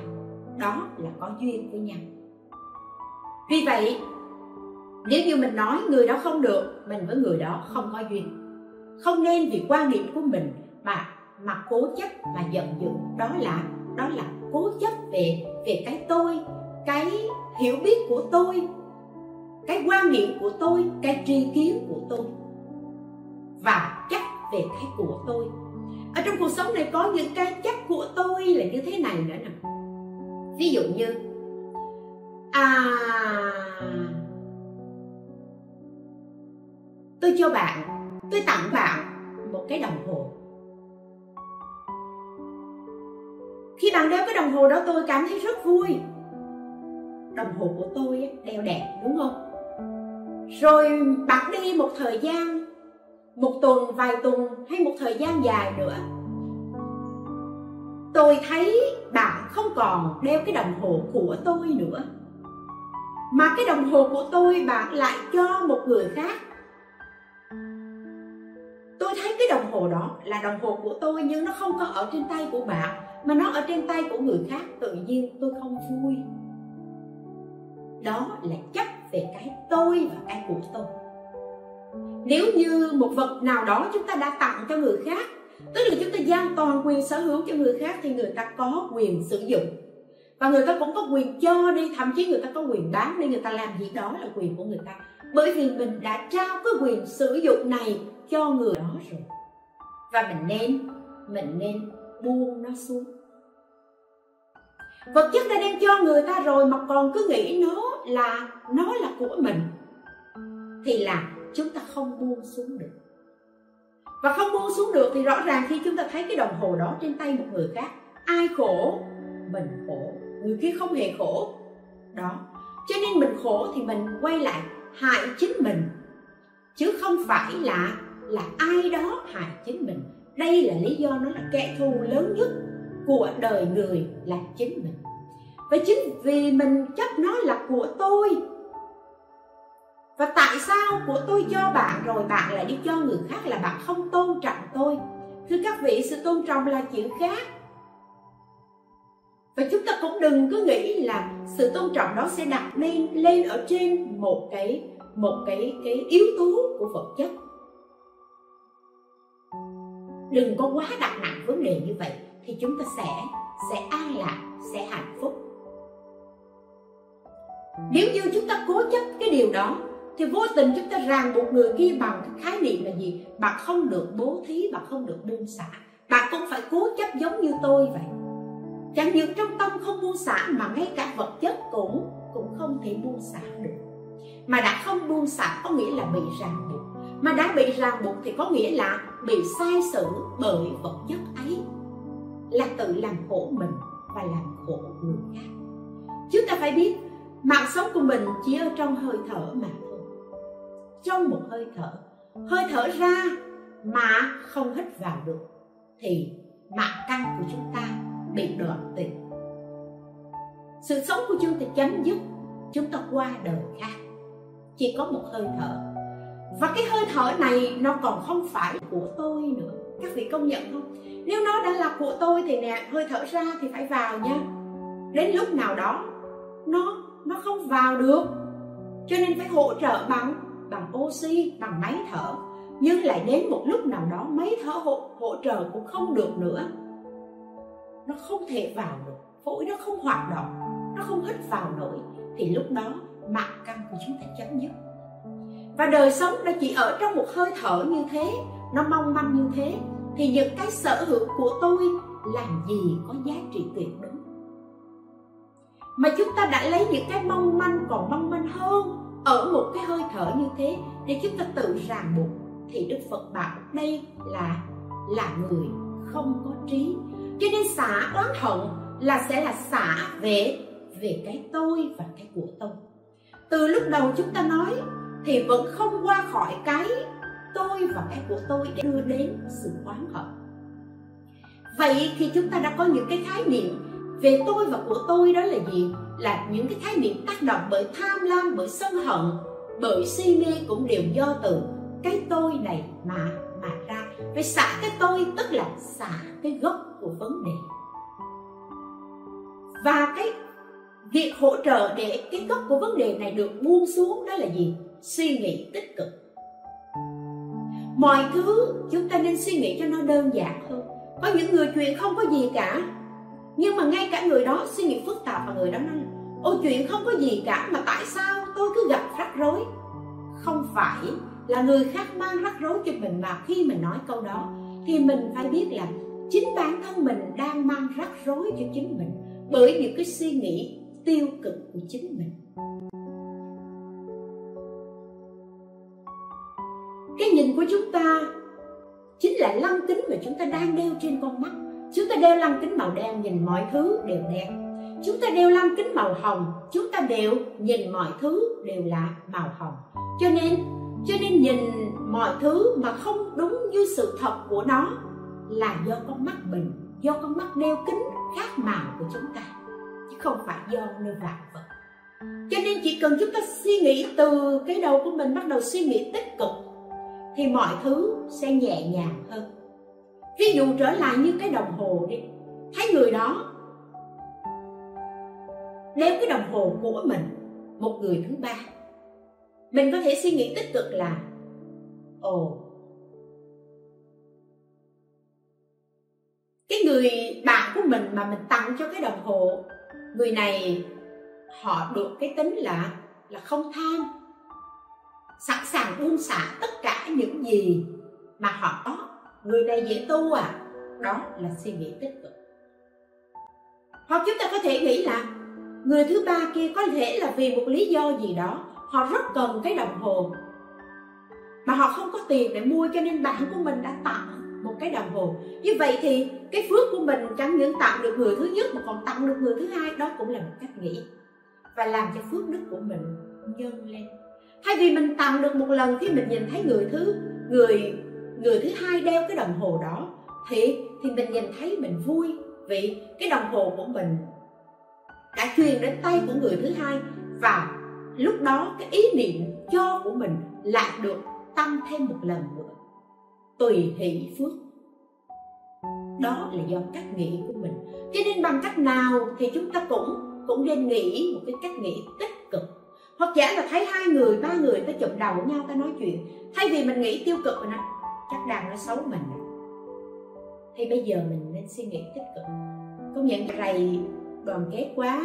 S1: Đó là có duyên với nhau. Vì vậy, nếu như mình nói người đó không được, mình với người đó không có duyên. Không nên vì quan niệm của mình mà mà cố chấp và giận dữ. Đó là đó là cố chấp về về cái tôi, cái hiểu biết của tôi cái quan niệm của tôi, cái tri kiến của tôi. Và chấp về cái của tôi. Ở trong cuộc sống này có những cái chấp của tôi là như thế này nữa nè. Ví dụ như à tôi cho bạn, tôi tặng bạn một cái đồng hồ. Khi bạn đeo cái đồng hồ đó, tôi cảm thấy rất vui. Đồng hồ của tôi đeo đẹp, đúng không? Rồi bạn đi một thời gian, một tuần, vài tuần hay một thời gian dài nữa. Tôi thấy bạn không còn đeo cái đồng hồ của tôi nữa. Mà cái đồng hồ của tôi bạn lại cho một người khác. Tôi thấy cái đồng hồ đó là đồng hồ của tôi nhưng nó không có ở trên tay của bạn, mà nó ở trên tay của người khác, tự nhiên tôi không vui. Đó là chấp về cái tôi và cái của tôi. Nếu như một vật nào đó chúng ta đã tặng cho người khác, tức là chúng ta giao toàn quyền sở hữu cho người khác thì người ta có quyền sử dụng. Và người ta cũng có quyền cho đi, thậm chí người ta có quyền bán đi, người ta làm gì đó là quyền của người ta. Bởi vì mình đã trao cái quyền sử dụng này cho người đó rồi. Và mình nên mình nên buông nó xuống. Vật chất đã đem cho người ta rồi mà còn cứ nghĩ nó là nó là của mình, thì là chúng ta không buông xuống được. Và không buông xuống được thì rõ ràng khi chúng ta thấy cái đồng hồ đó trên tay một người khác, ai khổ? Mình khổ. Người kia không hề khổ. Đó. Cho nên mình khổ thì mình quay lại hại chính mình, chứ không phải là là ai đó hại chính mình. Đây là lý do nó là kẻ thù lớn nhất của đời người là chính mình và chính vì mình chấp nó là của tôi. Và tại sao của tôi cho bạn rồi, bạn lại đi cho người khác là bạn không tôn trọng tôi? Thưa các vị, sự tôn trọng là chuyện khác. Và chúng ta cũng đừng cứ nghĩ là sự tôn trọng đó sẽ đặt lên lên ở trên một cái một cái cái yếu tố của vật chất. Đừng có quá đặt nặng vấn đề như vậy thì chúng ta sẽ sẽ an lạc, sẽ hạnh phúc nếu như chúng ta cố chấp cái điều đó, thì vô tình chúng ta ràng buộc người kia bằng cái khái niệm là gì? Bạn không được bố thí bạn không được buông xả. Bạn cũng phải cố chấp giống như tôi vậy. Chẳng những trong tâm không buông xả, mà ngay cả vật chất cũng cũng không thể buông xả được. Mà đã không buông xả có nghĩa là bị ràng buộc. Mà đã bị ràng buộc thì có nghĩa là bị sai sự bởi vật chất ấy. Là tự làm khổ mình và làm khổ người khác. Chúng ta phải biết mạng sống của mình chỉ ở trong hơi thở mà thôi. Trong một hơi thở hơi thở ra mà không hít vào được, thì mạng căn của chúng ta bị đoạn tuyệt sự sống của chúng ta chấm dứt, chúng ta qua đời khác. Chỉ có một hơi thở. Và cái hơi thở này nó còn không phải của tôi nữa. Các vị công nhận không? Nếu nó đã là của tôi thì nè, hơi thở ra thì phải vào nha đến lúc nào đó, nó nó không vào được. Cho nên phải hỗ trợ bằng bằng oxy bằng máy thở. Nhưng lại đến một lúc nào đó máy thở hỗ, hỗ trợ cũng không được nữa. Nó không thể vào được. Phổi nó không hoạt động. Nó không hít vào nổi. Thì lúc đó mạng căn của chúng ta chấm dứt. Và đời sống nó chỉ ở trong một hơi thở như thế. Nó mong manh như thế. Thì những cái sở hữu của tôi làm gì có giá trị tuyệt đối? Mà chúng ta đã lấy những cái mong manh còn mong manh hơn ở một cái hơi thở như thế để chúng ta tự ràng buộc. Thì đức phật bảo đây là là người không có trí. Cho nên xả oán hận là sẽ là xả về về cái tôi và cái của tôi. Từ lúc đầu chúng ta nói thì vẫn không qua khỏi cái tôi và cái của tôi để đưa đến sự oán hận. Vậy thì chúng ta đã có những cái khái niệm về tôi và của tôi đó là gì? Là những cái khái niệm tác động bởi tham lam, bởi sân hận, bởi si mê cũng đều do từ cái tôi này mà mà ra. Phải xả cái tôi, tức là xả cái gốc của vấn đề. Và cái việc hỗ trợ để cái gốc của vấn đề này được buông xuống đó là gì? Suy nghĩ tích cực. Mọi thứ chúng ta nên suy nghĩ cho nó đơn giản hơn có những người chuyện không có gì cả nhưng mà ngay cả người đó suy nghĩ phức tạp và người đó nói ôi chuyện không có gì cả, mà tại sao tôi cứ gặp rắc rối? Không phải là người khác mang rắc rối cho mình mà khi mình nói câu đó, thì mình phải biết là chính bản thân mình đang mang rắc rối cho chính mình bởi những cái suy nghĩ tiêu cực của chính mình. Cái nhìn của chúng ta chính là lăng kính mà chúng ta đang đeo trên con mắt chúng ta đeo lăng kính màu đen nhìn mọi thứ đều đen chúng ta đeo lăng kính màu hồng, chúng ta đều nhìn mọi thứ đều là màu hồng. Cho nên cho nên nhìn mọi thứ mà không đúng như sự thật của nó là do con mắt mình do con mắt đeo kính khác màu của chúng ta, chứ không phải do nơi vạn vật. Cho nên chỉ cần chúng ta suy nghĩ từ cái đầu của mình bắt đầu suy nghĩ tích cực, thì mọi thứ sẽ nhẹ nhàng hơn ví dụ trở lại như cái đồng hồ đi. Thấy người đó đeo cái đồng hồ của mình, một người thứ ba. Mình có thể suy nghĩ tích cực là, ồ, cái người bạn của mình mà mình tặng cho cái đồng hồ, người này họ được cái tính là là không tham. Sẵn sàng buông xả tất cả những gì mà họ có người này dễ tu à? Đó là suy nghĩ tích cực. Hoặc chúng ta có thể nghĩ là, người thứ ba kia có thể là vì một lý do gì đó, họ rất cần cái đồng hồ mà họ không có tiền để mua cho nên bạn của mình đã tặng một cái đồng hồ như vậy thì cái phước của mình chẳng những tặng được người thứ nhất mà còn tặng được người thứ hai. Đó cũng là một cách nghĩ và làm cho phước đức của mình nhân lên. Thay vì mình tặng được một lần khi mình nhìn thấy người thứ, người người thứ hai đeo cái đồng hồ đó, thì thì mình nhìn thấy mình vui vì cái đồng hồ của mình đã truyền đến tay của người thứ hai và lúc đó cái ý niệm cho của mình lại được tăng thêm một lần nữa. Tùy hỷ phước. Đó là do cách nghĩ của mình. Cho nên bằng cách nào thì chúng ta cũng cũng nên nghĩ một cái cách nghĩ tích cực. Hoặc giả là thấy hai người, ba người ta chụm đầu với nhau ta nói chuyện. Thay vì mình nghĩ tiêu cực mình nói chắc đang nói xấu mình. Thì bây giờ mình nên suy nghĩ tích cực. Công nhận này đoàn kết quá,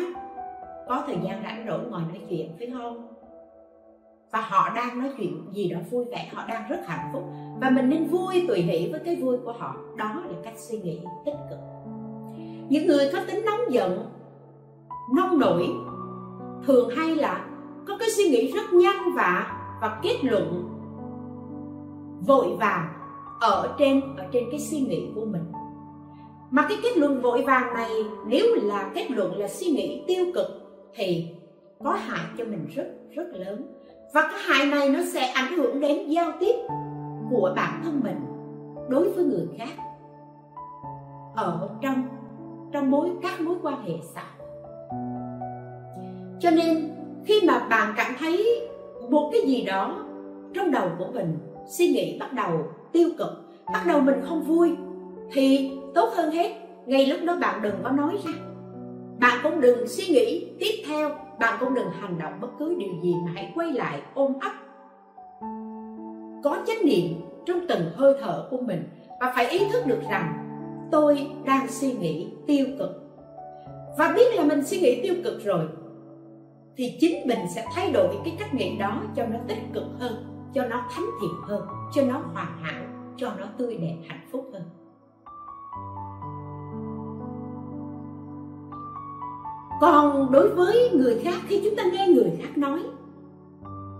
S1: có thời gian rảnh rỗi ngồi nói chuyện, phải không? Và họ đang nói chuyện gì đó vui vẻ, họ đang rất hạnh phúc. Và mình nên vui, tùy hỷ với cái vui của họ. Đó là cách suy nghĩ tích cực. Những người có tính nóng giận, nông nổi, thường hay là có cái suy nghĩ rất nhanh và và kết luận, vội vàng ở trên ở trên cái suy nghĩ của mình. Mà cái kết luận vội vàng này, nếu là kết luận là suy nghĩ tiêu cực, thì có hại cho mình rất rất lớn. Và cái hại này nó sẽ ảnh hưởng đến giao tiếp của bản thân mình đối với người khác. Ở trong trong mối, các mối quan hệ xã cho nên, khi mà bạn cảm thấy một cái gì đó trong đầu của mình, suy nghĩ bắt đầu tiêu cực, bắt đầu mình không vui, thì tốt hơn hết, ngay lúc đó bạn đừng có nói ra. Bạn cũng đừng suy nghĩ tiếp theo, bạn cũng đừng hành động bất cứ điều gì mà hãy quay lại ôm ấp. Có chánh niệm trong từng hơi thở của mình và phải ý thức được rằng tôi đang suy nghĩ tiêu cực. Và biết là mình suy nghĩ tiêu cực rồi, thì chính mình sẽ thay đổi cái cách nghĩ đó cho nó tích cực hơn cho nó thánh thiện hơn, cho nó hoàn hảo, cho nó tươi đẹp, hạnh phúc hơn. Còn đối với người khác, khi chúng ta nghe người khác nói,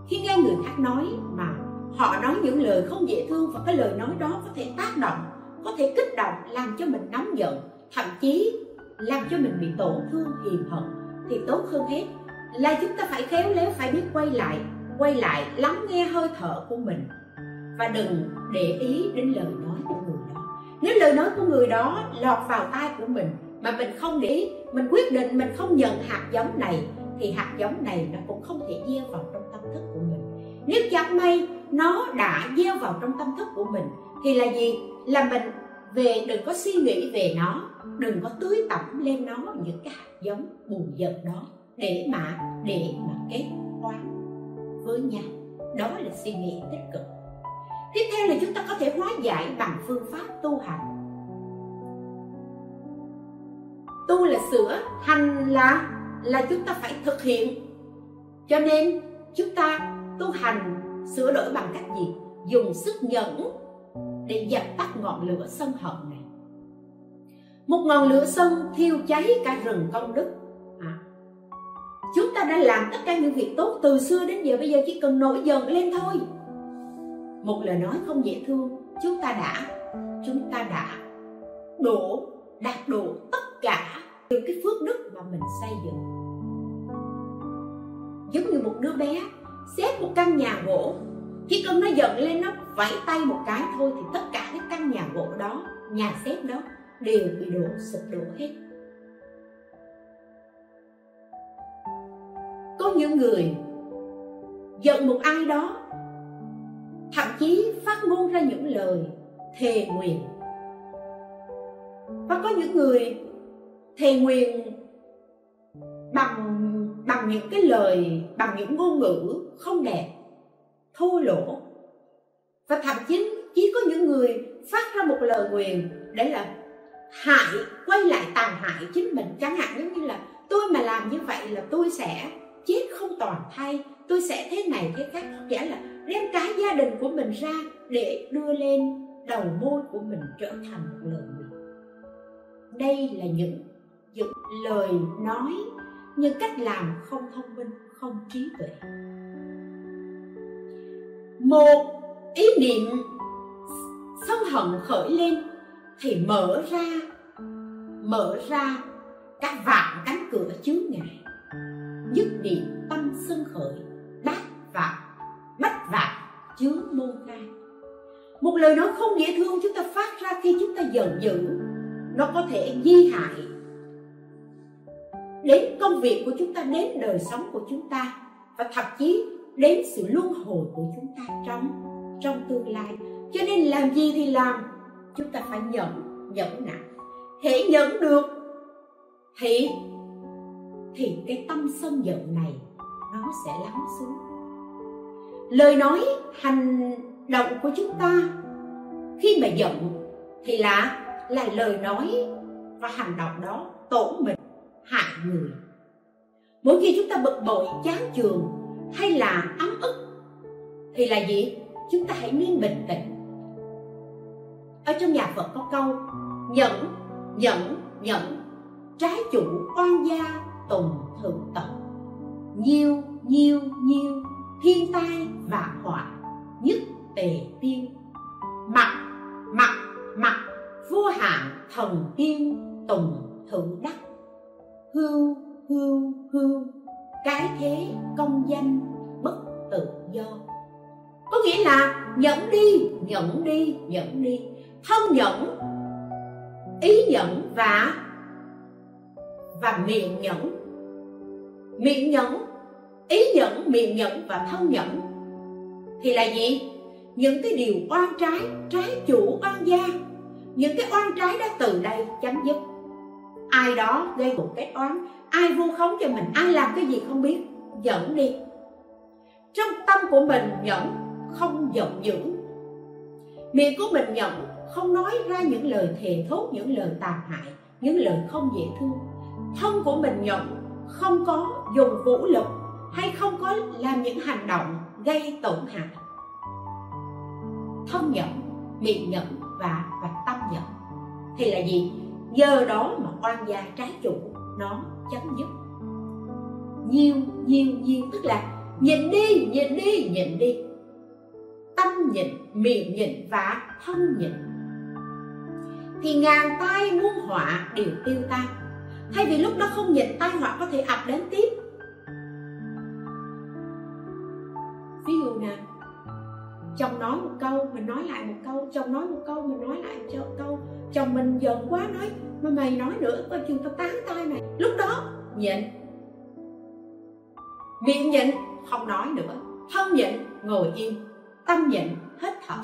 S1: khi nghe người khác nói mà họ nói những lời không dễ thương và cái lời nói đó có thể tác động, có thể kích động, làm cho mình nóng giận, thậm chí làm cho mình bị tổn thương, hiềm hận, thì tốt hơn hết là chúng ta phải khéo léo phải biết quay lại quay lại lắng nghe hơi thở của mình. Và đừng để ý đến lời nói của người đó. Nếu lời nói của người đó lọt vào tai của mình, mà mình không để ý, mình quyết định mình không nhận hạt giống này, thì hạt giống này nó cũng không thể gieo vào trong tâm thức của mình. Nếu chẳng may nó đã gieo vào trong tâm thức của mình, thì là gì? Là mình về, đừng có suy nghĩ về nó, đừng có tưới tẩm lên nó những cái hạt giống buồn giận đó để mà để mà kết quả với nhau. Đó là suy nghĩ tích cực. Tiếp theo là chúng ta có thể hóa giải bằng phương pháp tu hành. Tu là sửa, hành là là chúng ta phải thực hiện. Cho nên, chúng ta tu hành, sửa đổi bằng cách gì? Dùng sức nhẫn để dập tắt ngọn lửa sân hận này. Một ngọn lửa sân thiêu cháy cả rừng công đức chúng ta đã làm tất cả những việc tốt từ xưa đến giờ. Bây giờ chỉ cần nổi giận lên thôi. Một lời nói không dễ thương. Chúng ta đã, chúng ta đã đổ, đạt đổ tất cả những cái phước đức mà mình xây dựng. Giống như một đứa bé xếp một căn nhà gỗ. Chỉ cần nó giận lên, nó vẫy tay một cái thôi thì tất cả cái căn nhà gỗ đó, nhà xếp đó đều bị đổ, sụp đổ hết. Có những người giận một ai đó, thậm chí phát ngôn ra những lời thề nguyện và có những người thề nguyện bằng bằng những cái lời, bằng những ngôn ngữ không đẹp, thô lỗ. Và thậm chí chỉ có những người phát ra một lời nguyện để là hại, quay lại tàn hại chính mình. Chẳng hạn giống như là, tôi mà làm như vậy là tôi sẽ chết không toàn thay, tôi sẽ thế này thế khác. Nghĩa là đem cái gia đình của mình ra để đưa lên đầu môi của mình trở thành một lời nguyền. Đây là những những lời nói, những cách làm không thông minh, không trí tuệ. Một ý niệm sân hận khởi lên thì mở ra mở ra các vạn cánh cửa chướng ngại nhất niệm tâm sân khởi, bát vạn, bách vạn chướng môn khai một lời nói không dễ thương chúng ta phát ra khi chúng ta giận dữ. Nó có thể di hại đến công việc của chúng ta, đến đời sống của chúng ta, và thậm chí đến sự luân hồi của chúng ta trong trong tương lai. Cho nên làm gì thì làm, chúng ta phải nhẫn nhẫn nặng hễ nhẫn được thì thì cái tâm sân giận này nó sẽ lắng xuống. Lời nói, hành động của chúng ta khi mà giận thì là là lời nói và hành động đó tổn mình, hại người. Mỗi khi chúng ta bực bội, chán chường hay là ấm ức thì là gì? Chúng ta hãy nên bình tĩnh. Ở trong nhà phật có câu, nhẫn nhẫn nhẫn, trái chủ oan gia tùng thượng tận nhiêu nhiêu nhiêu thiên tai và họa, nhất tề tiêu. Mặt mặt mặt vô hạn thần tiên, tùng thượng đắc. Hưu hưu hưu, cái thế công danh bất tự do. Có nghĩa là nhẫn đi nhẫn đi nhẫn đi. Thân nhẫn, ý nhẫn và và miệng nhẫn miệng nhẫn, ý nhẫn, miệng nhẫn và thân nhẫn. Thì là gì? Những cái điều oan trái trái chủ oan gia. Những cái oan trái đó từ đây chấm dứt. Ai đó gây một cái oán, ai vu khống cho mình, ai làm cái gì không biết dẫn đi. Trong tâm của mình, nhẫn không giận dữ. Miệng của mình nhẫn không nói ra những lời thề thốt, những lời tàn hại, những lời không dễ thương. Thân của mình nhẫn không có dùng vũ lực hay không có làm những hành động gây tổn hại. Thân nhẫn, miệng nhẫn và và tâm nhẫn. Thì là gì? Giờ đó mà oan gia trái chủ, nó chấm dứt. Nhiều nhiều nhiều, tức là nhịn đi nhịn đi nhịn đi. Tâm nhịn, miệng nhịn và thân nhịn. Thì ngàn tai muôn họa đều tiêu tan thay vì lúc đó không nhịn tai họa có thể ập đến tiếp. Ví dụ nè, chồng nói một câu mình nói lại một câu chồng nói một câu mình nói lại một câu. Chồng mình giận quá nói mà mày nói nữa coi chừng tao tán tay mày. Lúc đó nhịn. Miệng nhịn không nói nữa. Thân nhịn ngồi yên, tâm nhịn hết thở.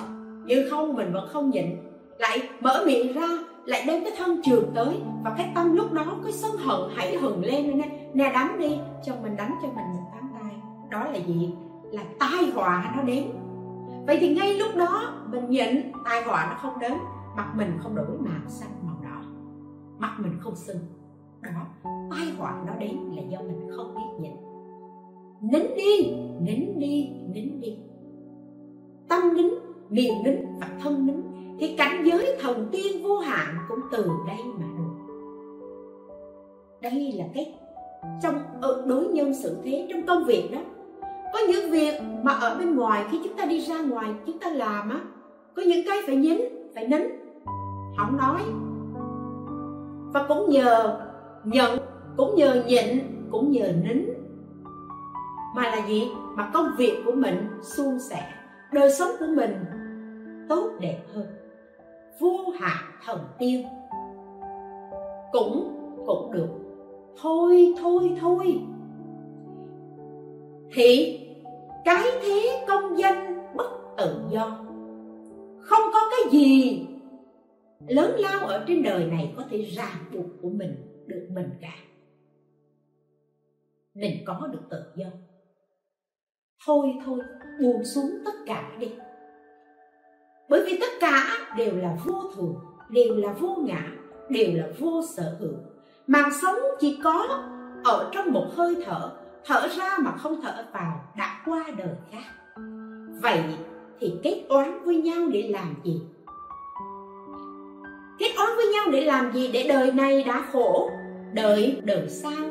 S1: Nhưng không mình vẫn không nhịn. Lại mở miệng ra lại đem cái thân trường tới và cái tâm lúc đó cái sân hận hãy hừng lên nè. Nè đánh đi, cho mình đánh cho mình một tám tay đó là gì? Là tai họa nó đến. Vậy thì ngay lúc đó, mình nhịn, tai họa nó không đến. Mặt mình không đổi màu xanh màu đỏ. Mặt mình không sưng đó, tai họa nó đến là do mình không biết nhịn. Nín đi nín đi nín đi. Tâm nín, miệng nín và thân nín thì cảnh giới thần tiên vô hạn cũng từ đây mà được. Đây là cái, trong ờ, đối nhân xử thế trong công việc đó. Có những việc mà ở bên ngoài, khi chúng ta đi ra ngoài, chúng ta làm á, có những cái phải nhín, phải nín. Không nói. Và cũng nhờ nhận, cũng nhờ nhịn, cũng nhờ nín. Mà là gì? Mà công việc của mình suôn sẻ, đời sống của mình tốt đẹp hơn vô hạn thần tiên. Cũng cũng được. Thôi thôi thôi. Thì, cái thế công danh bất tự do. Không có cái gì lớn lao ở trên đời này có thể ràng buộc của mình, được mình cả. Mình có được tự do. Thôi thôi, buông xuống tất cả đi bởi vì tất cả đều là vô thường đều là vô ngã, đều là vô sở hữu. Mạng sống chỉ có ở trong một hơi thở thở ra mà không thở vào, đã qua đời khác. Vậy thì kết oán với nhau để làm gì? Kết oán với nhau để làm gì để đời này đã khổ, đời đời sau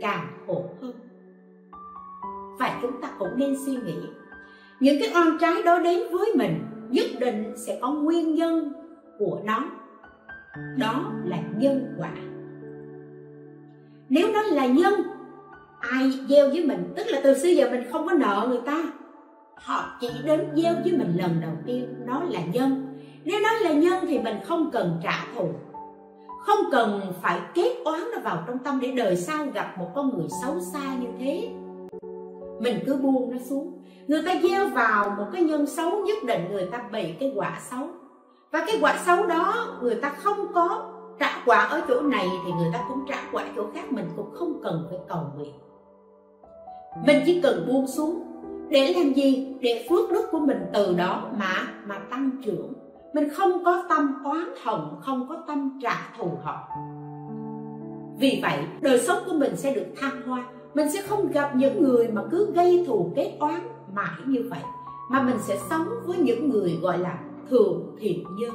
S1: càng khổ hơn? Vậy chúng ta cũng nên suy nghĩ, những cái oan trái đó đến với mình nhất định sẽ có nguyên nhân của nó. Đó là nhân quả. Nếu nó là nhân, ai gieo với mình, tức là từ xưa giờ mình không có nợ người ta. Họ chỉ đến gieo với mình lần đầu tiên, nó là nhân. Nếu nó là nhân thì mình không cần trả thù. Không cần phải kết oán nó vào trong tâm để đời sau gặp một con người xấu xa như thế mình cứ buông nó xuống. Người ta gieo vào một cái nhân xấu nhất định người ta bị cái quả xấu. Và cái quả xấu đó người ta không có trả quả ở chỗ này thì người ta cũng trả quả chỗ khác. Mình cũng không cần phải cầu nguyện. Mình chỉ cần buông xuống. Để làm gì? Để phước đức của mình từ đó mà mà tăng trưởng. Mình không có tâm oán hận không có tâm trả thù họ vì vậy, đời sống của mình sẽ được thăng hoa mình sẽ không gặp những người mà cứ gây thù kết oán mãi như vậy, mà mình sẽ sống với những người gọi là thượng thiện nhân.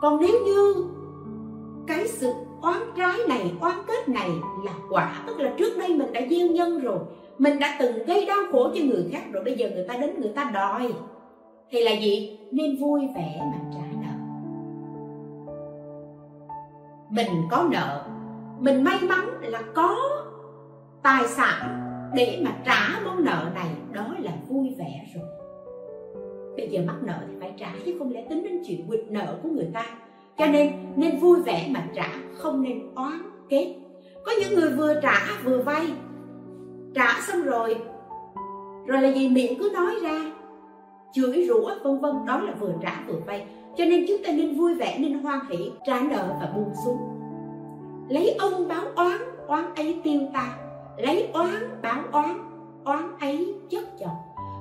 S1: Còn nếu như cái sự oán trái này, oán kết này là quả, tức là trước đây mình đã gieo nhân rồi, mình đã từng gây đau khổ cho người khác rồi, bây giờ người ta đến người ta đòi, thì là gì? Nên vui vẻ mà trả mình có nợ. Mình may mắn là có tài sản để mà trả món nợ này, đó là vui vẻ rồi. Bây giờ mắc nợ thì phải trả, chứ không lẽ tính đến chuyện quỵt nợ của người ta. Cho nên nên vui vẻ mà trả, không nên oán kết. Có những người vừa trả vừa vay. Trả xong rồi rồi là gì? Miệng cứ nói ra. Chửi rủa, vân vân, đó là vừa trả vừa vay cho nên chúng ta nên vui vẻ, nên hoan hỷ, trả nợ và buông xuống. Lấy ân báo oán oán ấy tiêu ta. Lấy oán, báo oán oán ấy chất chồng.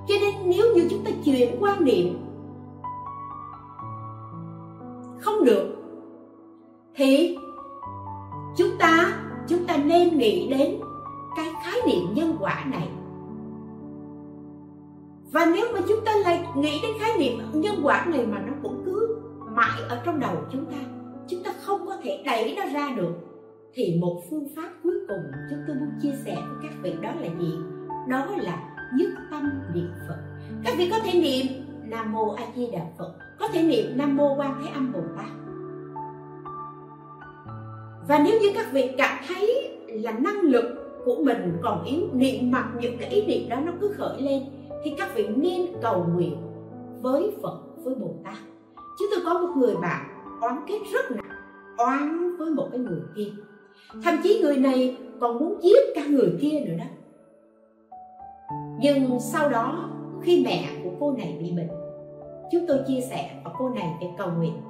S1: Cho nên nếu như chúng ta chuyển quan niệm, không được, thì chúng ta chúng ta nên nghĩ đến cái khái niệm nhân quả này. Và nếu mà chúng ta lại nghĩ đến khái niệm nhân quả này mà nó cũng mãi ở trong đầu chúng ta chúng ta không có thể đẩy nó ra được. Thì một phương pháp cuối cùng chúng tôi muốn chia sẻ với các vị đó là gì? Đó là nhất tâm niệm phật. Các vị có thể niệm nam mô a di đà phật, có thể niệm nam mô quan thế âm bồ tát. Và nếu như các vị cảm thấy là năng lực của mình còn yếu, niệm mặc những cái ý niệm đó nó cứ khởi lên, thì các vị nên cầu nguyện với phật, với bồ tát chứ tôi có một người bạn oán kết rất nặng, oán với một cái người kia. Thậm chí người này còn muốn giết cả người kia nữa đó. Nhưng sau đó, khi mẹ của cô này bị bệnh, chúng tôi chia sẻ và cô này để cầu nguyện.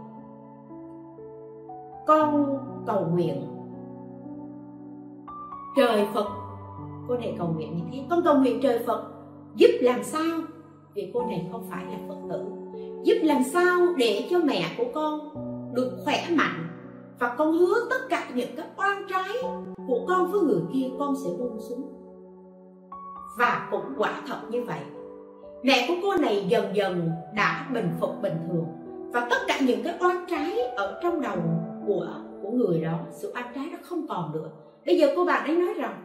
S1: Con cầu nguyện. Trời phật, cô này cầu nguyện như thế. Con cầu nguyện trời phật, giúp làm sao? Vì cô này không phải là phật tử giúp làm sao để cho mẹ của con được khỏe mạnh và con hứa tất cả những cái oan trái của con với người kia con sẽ buông xuống. Và cũng quả thật như vậy, mẹ của cô này dần dần đã bình phục bình thường. Và tất cả những cái oan trái ở trong đầu của của người đó, sự oan trái nó không còn nữa. Bây giờ cô bạn ấy nói rằng,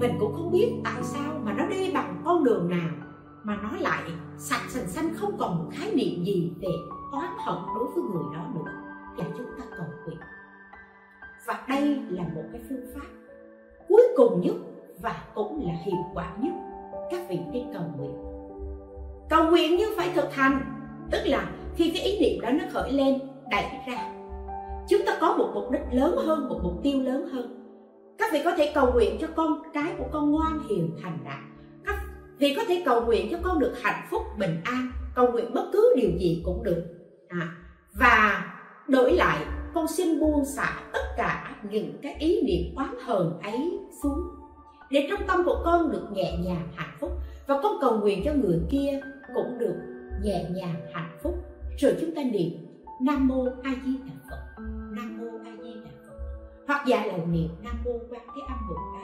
S1: mình cũng không biết tại sao mà nó đi bằng con đường nào mà nó lại sạch sành xanh, không còn một khái niệm gì về oán hận đối với người đó nữa. Và chúng ta cầu nguyện. Và đây là một cái phương pháp cuối cùng nhất và cũng là hiệu quả nhất các vị đi cầu nguyện. Cầu nguyện nhưng phải thực hành. Tức là khi cái ý niệm đó nó khởi lên, đẩy ra. Chúng ta có một mục đích lớn hơn, một mục tiêu lớn hơn. Các vị có thể cầu nguyện cho con cái của con ngoan hiền thành đạt thì có thể cầu nguyện cho con được hạnh phúc bình an cầu nguyện bất cứ điều gì cũng được. À, và đổi lại con xin buông xả tất cả những cái ý niệm oán hờn ấy xuống để trong tâm của con được nhẹ nhàng hạnh phúc. Và con cầu nguyện cho người kia cũng được nhẹ nhàng hạnh phúc. Rồi chúng ta niệm nam mô a di đà phật nam mô a di đà phật. Hoặc giả lòng niệm nam mô quan thế âm bồ tát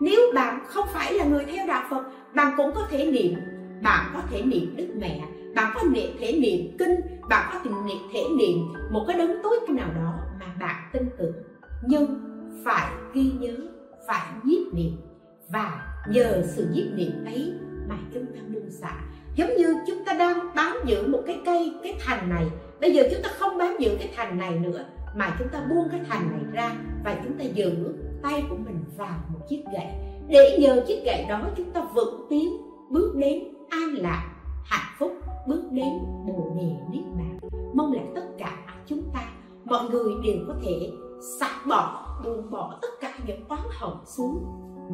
S1: nếu bạn không phải là người theo đạo phật bạn cũng có thể niệm. Bạn có thể niệm đức mẹ bạn có thể niệm kinh bạn có thể niệm, thể niệm một cái đấng tối nào đó mà bạn tin tưởng. Nhưng phải ghi nhớ phải nhiếp niệm. Và nhờ sự nhiếp niệm ấy mà chúng ta buông xả. Giống như chúng ta đang bám giữ một cái cây cái thành này. Bây giờ chúng ta không bám giữ cái thành này nữa mà chúng ta buông cái thành này ra và chúng ta giữ tay của mình vào một chiếc gậy. Để nhờ chiếc gậy đó chúng ta vững tiến, bước đến an lạc, hạnh phúc, bước đến bồ đề niết bàn. Mong là tất cả chúng ta, mọi người đều có thể xả bỏ, buông bỏ tất cả những oán hận xuống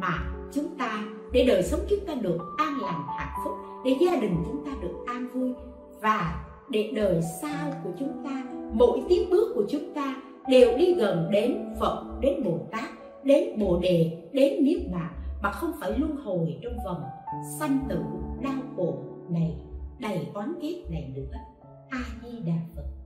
S1: mà chúng ta, để đời sống chúng ta được an lành, hạnh phúc, để gia đình chúng ta được an vui và để đời sau của chúng ta, mỗi tiến bước của chúng ta đều đi gần đến phật, đến bồ tát đến bồ đề, đến niết bàn mà không phải luân hồi trong vòng sanh tử đau khổ này, đầy oán ghét này nữa. A di đà phật.